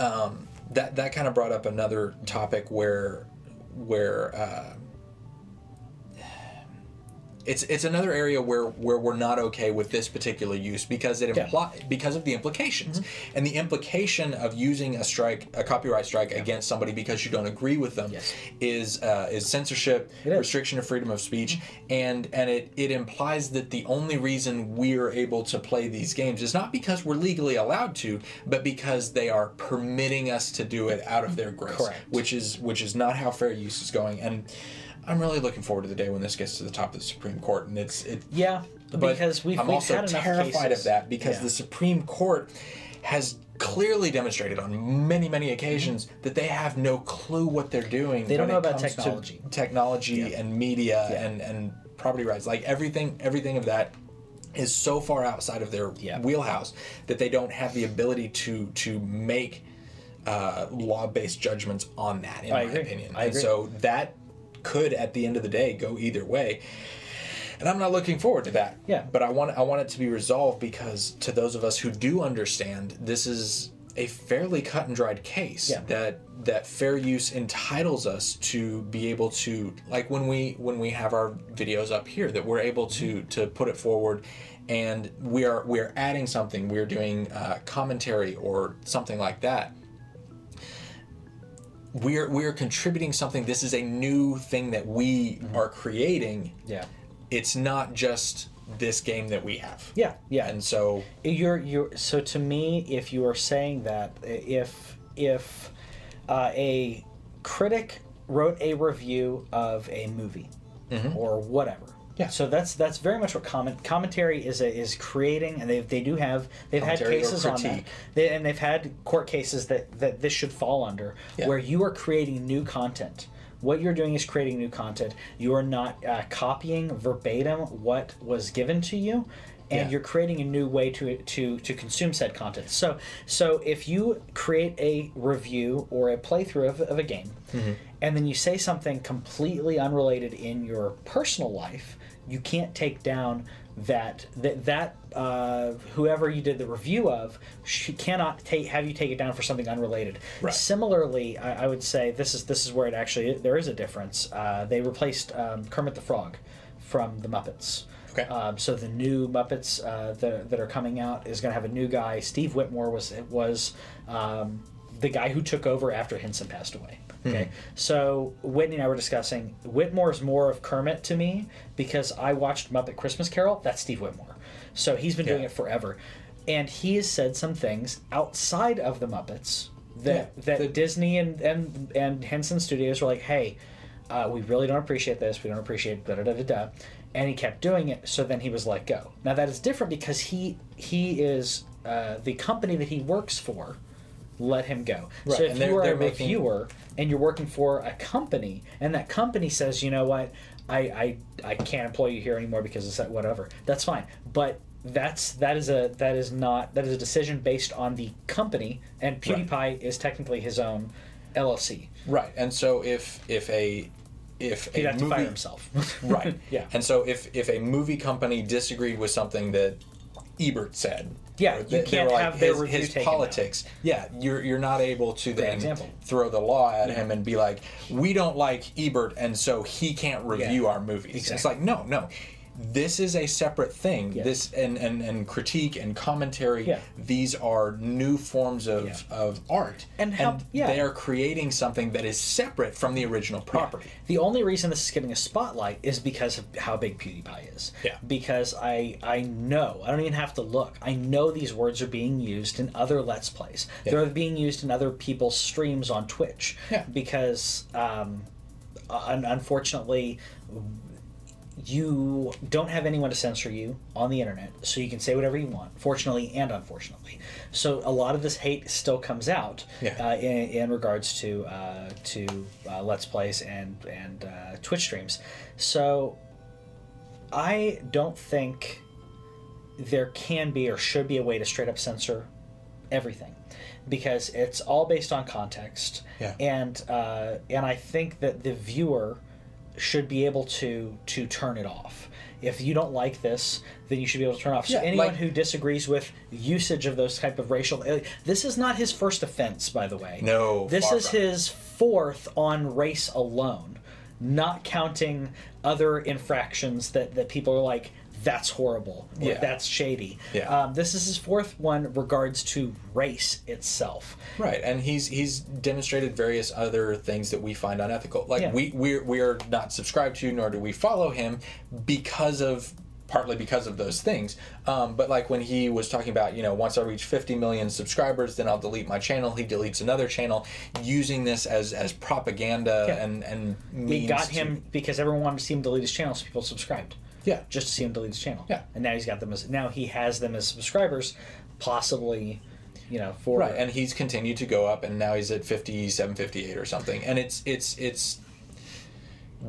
C: um, that that kind of brought up another topic where where uh, it's it's another area where where we're not okay with this particular use because it
A: Yeah.
C: because of the implications and the implication of using a strike a copyright strike against somebody because you don't agree with them
A: Yes.
C: is uh, is censorship
A: is.
C: restriction of freedom of speech and and it it implies that the only reason we're able to play these games is not because we're legally allowed to but because they are permitting us to do it out of their grace
A: Correct.
C: which is which is not how fair use is going and I'm really looking forward to the day when this gets to the top of the Supreme Court and it's it
A: Yeah,
C: but
A: because we've,
C: I'm
A: we've
C: also
A: had enough
C: terrified
A: cases.
C: of that because
A: Yeah.
C: the Supreme Court has clearly demonstrated on many many occasions that they have no clue what they're doing.
A: Mm-hmm. They don't know about technology.
C: technology
A: Yeah.
C: and media
A: Yeah.
C: and and property rights. Like everything everything of that is so far outside of their
A: Yeah.
C: wheelhouse that they don't have the ability to to make uh, law-based judgments on that. In
A: I
C: my
A: agree.
C: opinion,
A: I
C: and
A: agree.
C: so that could, at the end of the day, go either way. And I'm not looking forward to that.
A: Yeah.
C: But I want I want it to be resolved because to those of us who do understand, this is a fairly cut and dried case
A: Yeah.
C: that that fair use entitles us to be able to like when we when we have our videos up here that we're able to to put it forward and we are we are adding something we're doing uh, commentary or something like that we're we're contributing something. This is a new thing that we are creating.
A: Yeah,
C: it's not just this game that we have.
A: Yeah, yeah.
C: and so
A: you're you're so to me if you are saying that if if uh, a critic wrote a review of a movie or whatever
C: Mm-hmm. Yeah.
A: so that's that's very much what comment commentary is a, is creating and they, they do have they've had
C: Commentary or
A: cases on that they, and they've had court cases that that this should fall under
C: Yeah.
A: where you are creating new content what you're doing is creating new content you are not uh, copying verbatim what was given to you and
C: Yeah.
A: you're creating a new way to to to consume said content. So so if you create a review or a playthrough of, of a game,
C: Mm-hmm.
A: and then you say something completely unrelated in your personal life, you can't take down that that that uh, whoever you did the review of she cannot take have you take it down for something unrelated.
C: Right.
A: Similarly, I, I would say this is this is where it actually there is a difference. Uh, they replaced um, Kermit the Frog from the Muppets.
C: Okay.
A: Um, so the new Muppets uh, that, that are coming out is going to have a new guy. Steve Whitmore was was um, the guy who took over after Henson passed away. Okay. So Whitney and I were discussing Whitmore is more of Kermit to me because I watched Muppet Christmas Carol. That's Steve Whitmore. So he's been doing it forever, and he has said some things outside of the Muppets that
C: Yeah,
A: that
C: the-
A: Disney and and and Henson Studios were like, hey, uh, we really don't appreciate this. We don't appreciate da da da da da. And he kept doing it. So then he was let go. Now that is different because he he is uh, the company that he works for let him go.
C: Right,
A: So if you are a
C: making-
A: reviewer and you're working for a company, and that company says, you know what, I I, I can't employ you here anymore because it's that whatever. That's fine. But that's that is a that is not that is a decision based on the company and PewDiePie is technically his own LLC.
C: Right. And so if if a if
A: He'd
C: a
A: have to
C: movie,
A: fire himself. [laughs]
C: right.
A: Yeah.
C: And so if if a movie company disagreed with something that Ebert said,
A: Yeah, you
C: they- they
A: can't
C: were
A: have their
C: his, his politics. Yeah, you're you're not able to then
A: example.
C: throw the law at him and be like, we don't like Ebert, and so he can't review
A: Yeah.
C: our movies. It's like no, no. This is a separate thing.
A: Yeah.
C: This and, and, and critique and commentary.
A: Yeah.
C: These are new forms of,
A: Yeah.
C: of art,
A: And how- yeah.
C: they are creating something that is separate from the original property.
A: The only reason this is getting a spotlight is because of how big PewDiePie is.
C: Yeah.
A: Because I I know I don't even have to look. I know these words are being used in other Let's Plays. They're being used in other people's streams on Twitch.
C: Yeah.
A: Because um, un- unfortunately. You don't have anyone to censor you on the internet, so you can say whatever you want, fortunately and unfortunately. So a lot of this hate still comes out
C: Yeah.
A: uh, in, in regards to uh, to uh, let's plays and and uh, Twitch streams. So I don't think there can be or should be a way to straight up censor everything because it's all based on context.
C: Yeah.
A: And uh, and I think that the viewer should be able to to turn it off. If you don't like this, then you should be able to turn it off. So
C: Yeah,
A: anyone
C: like-
A: who disagrees with usage of those type of racial, uh, this is not his first offense, by the way.
C: No,
A: this is
C: from
A: his fourth on race alone, not counting other infractions that that people are like. That's horrible. Or,
C: Yeah.
A: That's shady.
C: Yeah.
A: Um, this is his fourth one regards to race itself.
C: Right, and he's he's demonstrated various other things that we find unethical. Like
A: Yeah.
C: we we're we are not subscribed to, nor do we follow him because of partly because of those things. Um, but like when he was talking about, you know, once I reach 50 million subscribers, then I'll delete my channel. He deletes another channel, using this as as propaganda
A: Yeah.
C: and and means
A: got
C: to-
A: him because everyone wanted to see him delete his channel, so people subscribed.
C: Yeah.
A: Just to see him delete his channel.
C: Yeah.
A: And now he's got them as now he has them as subscribers, possibly, you know, for
C: right and he's continued to go up and now he's at 57 58 or something and it's it's it's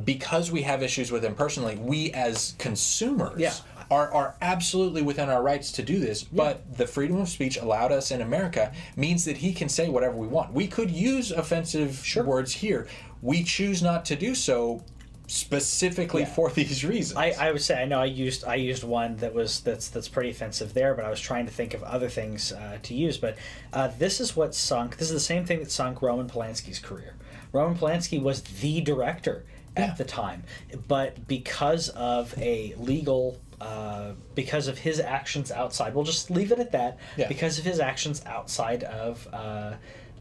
C: because we have issues with him personally we as consumers
A: Yeah.
C: are, are absolutely within our rights to do this but the freedom of speech allowed us in america means that he can say whatever we want we could use offensive
A: Sure.
C: words here we choose not to do so specifically
A: Yeah.
C: for [laughs] these reasons
A: I, I would say I know I used I used one that was that's that's pretty offensive there, but I was trying to think of other things uh, to use. But uh, this is what sunk. This is the same thing that sunk Roman Polanski's career. Roman Polanski was the director at
C: Yeah.
A: the time, but because of a legal. Uh, because of his actions outside, we'll just leave it at that.
C: Yeah.
A: Because of his actions outside of uh,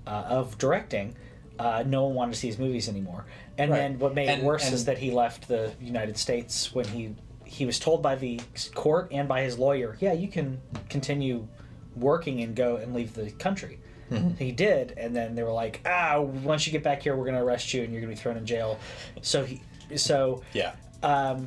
A: uh, of directing, uh, no one wanted to see his movies anymore. And
C: Right.
A: then what made it
C: And-
A: worse is that he left the United States when he he was told by the court and by his lawyer, yeah, you can continue working and go and leave the country.
C: Mm-hmm.
A: He did, and then they were like, ah, once you get back here, we're going to arrest you and you're going to be thrown in jail. So he, so
C: yeah
A: um,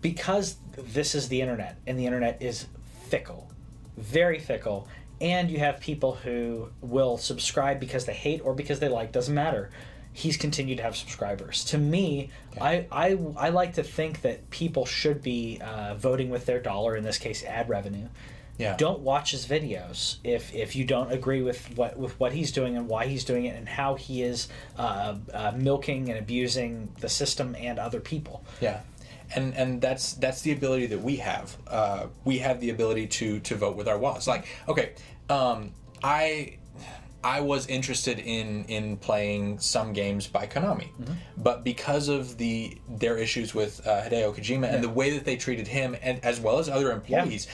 A: because this is the internet and the internet is fickle, very fickle, and you have people who will subscribe because they hate or because they like, doesn't matter. He's continued to have subscribers. To me, I, I I like to think that people should be uh, voting with their dollar. In this case, ad revenue.
C: Yeah.
A: Don't watch his videos if if you don't agree with what with what he's doing and why he's doing it and how he is uh, uh, milking and abusing the system and other people.
C: Yeah, and and that's that's the ability that we have. Uh, we have the ability to to vote with our wallets. Like, okay, um, I I was interested in in playing some games by Konami, but because of the their issues with uh, Hideo Kojima and the way that they treated him and as well as other employees,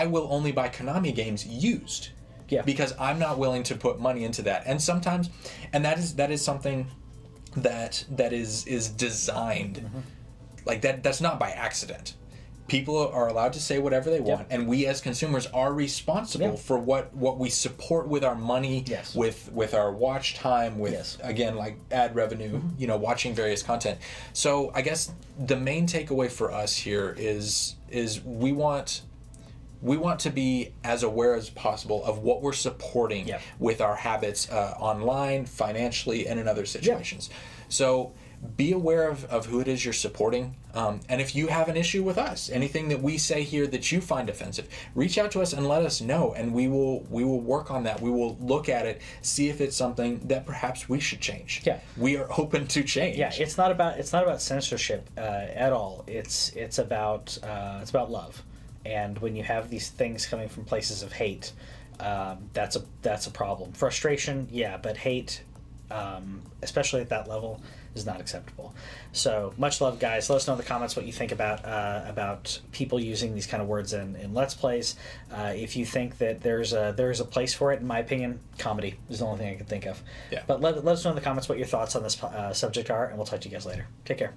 C: I will only buy Konami games used.
A: Yeah.
C: Because I'm not willing to put money into that. And sometimes and that is that is something that that is is designed
A: Mm-hmm.
C: like that that's not by accident people are allowed to say whatever they want and we as consumers are responsible
A: Yeah.
C: for what what we support with our money
A: Yes.
C: with with our watch time with
A: Yes. Mm-hmm.
C: again like ad revenue you know watching various content so i guess the main takeaway for us here is is we want we want to be as aware as possible of what we're supporting
A: Yep.
C: with our habits uh, online, financially, and in other situations. So be aware of, of who it is you're supporting. Um, and if you have an issue with us, anything that we say here that you find offensive, reach out to us and let us know, and we will we will work on that. We will look at it, see if it's something that perhaps we should change.
A: Yeah.
C: we are open to change.
A: Yeah, it's not about it's not about censorship uh, at all. It's it's about uh, it's about love, and when you have these things coming from places of hate, um, that's a that's a problem. Frustration, yeah, but hate, um, especially at that level, is not acceptable. So much love, guys. Let us know in the comments what you think about uh, about people using these kind of words in, in Let's Plays. Uh, if you think that there's a there's a place for it, in my opinion, comedy is the only thing I can think of.
C: Yeah.
A: But let, let us know in the comments what your thoughts on this uh, subject are, and we'll talk to you guys later. Take care.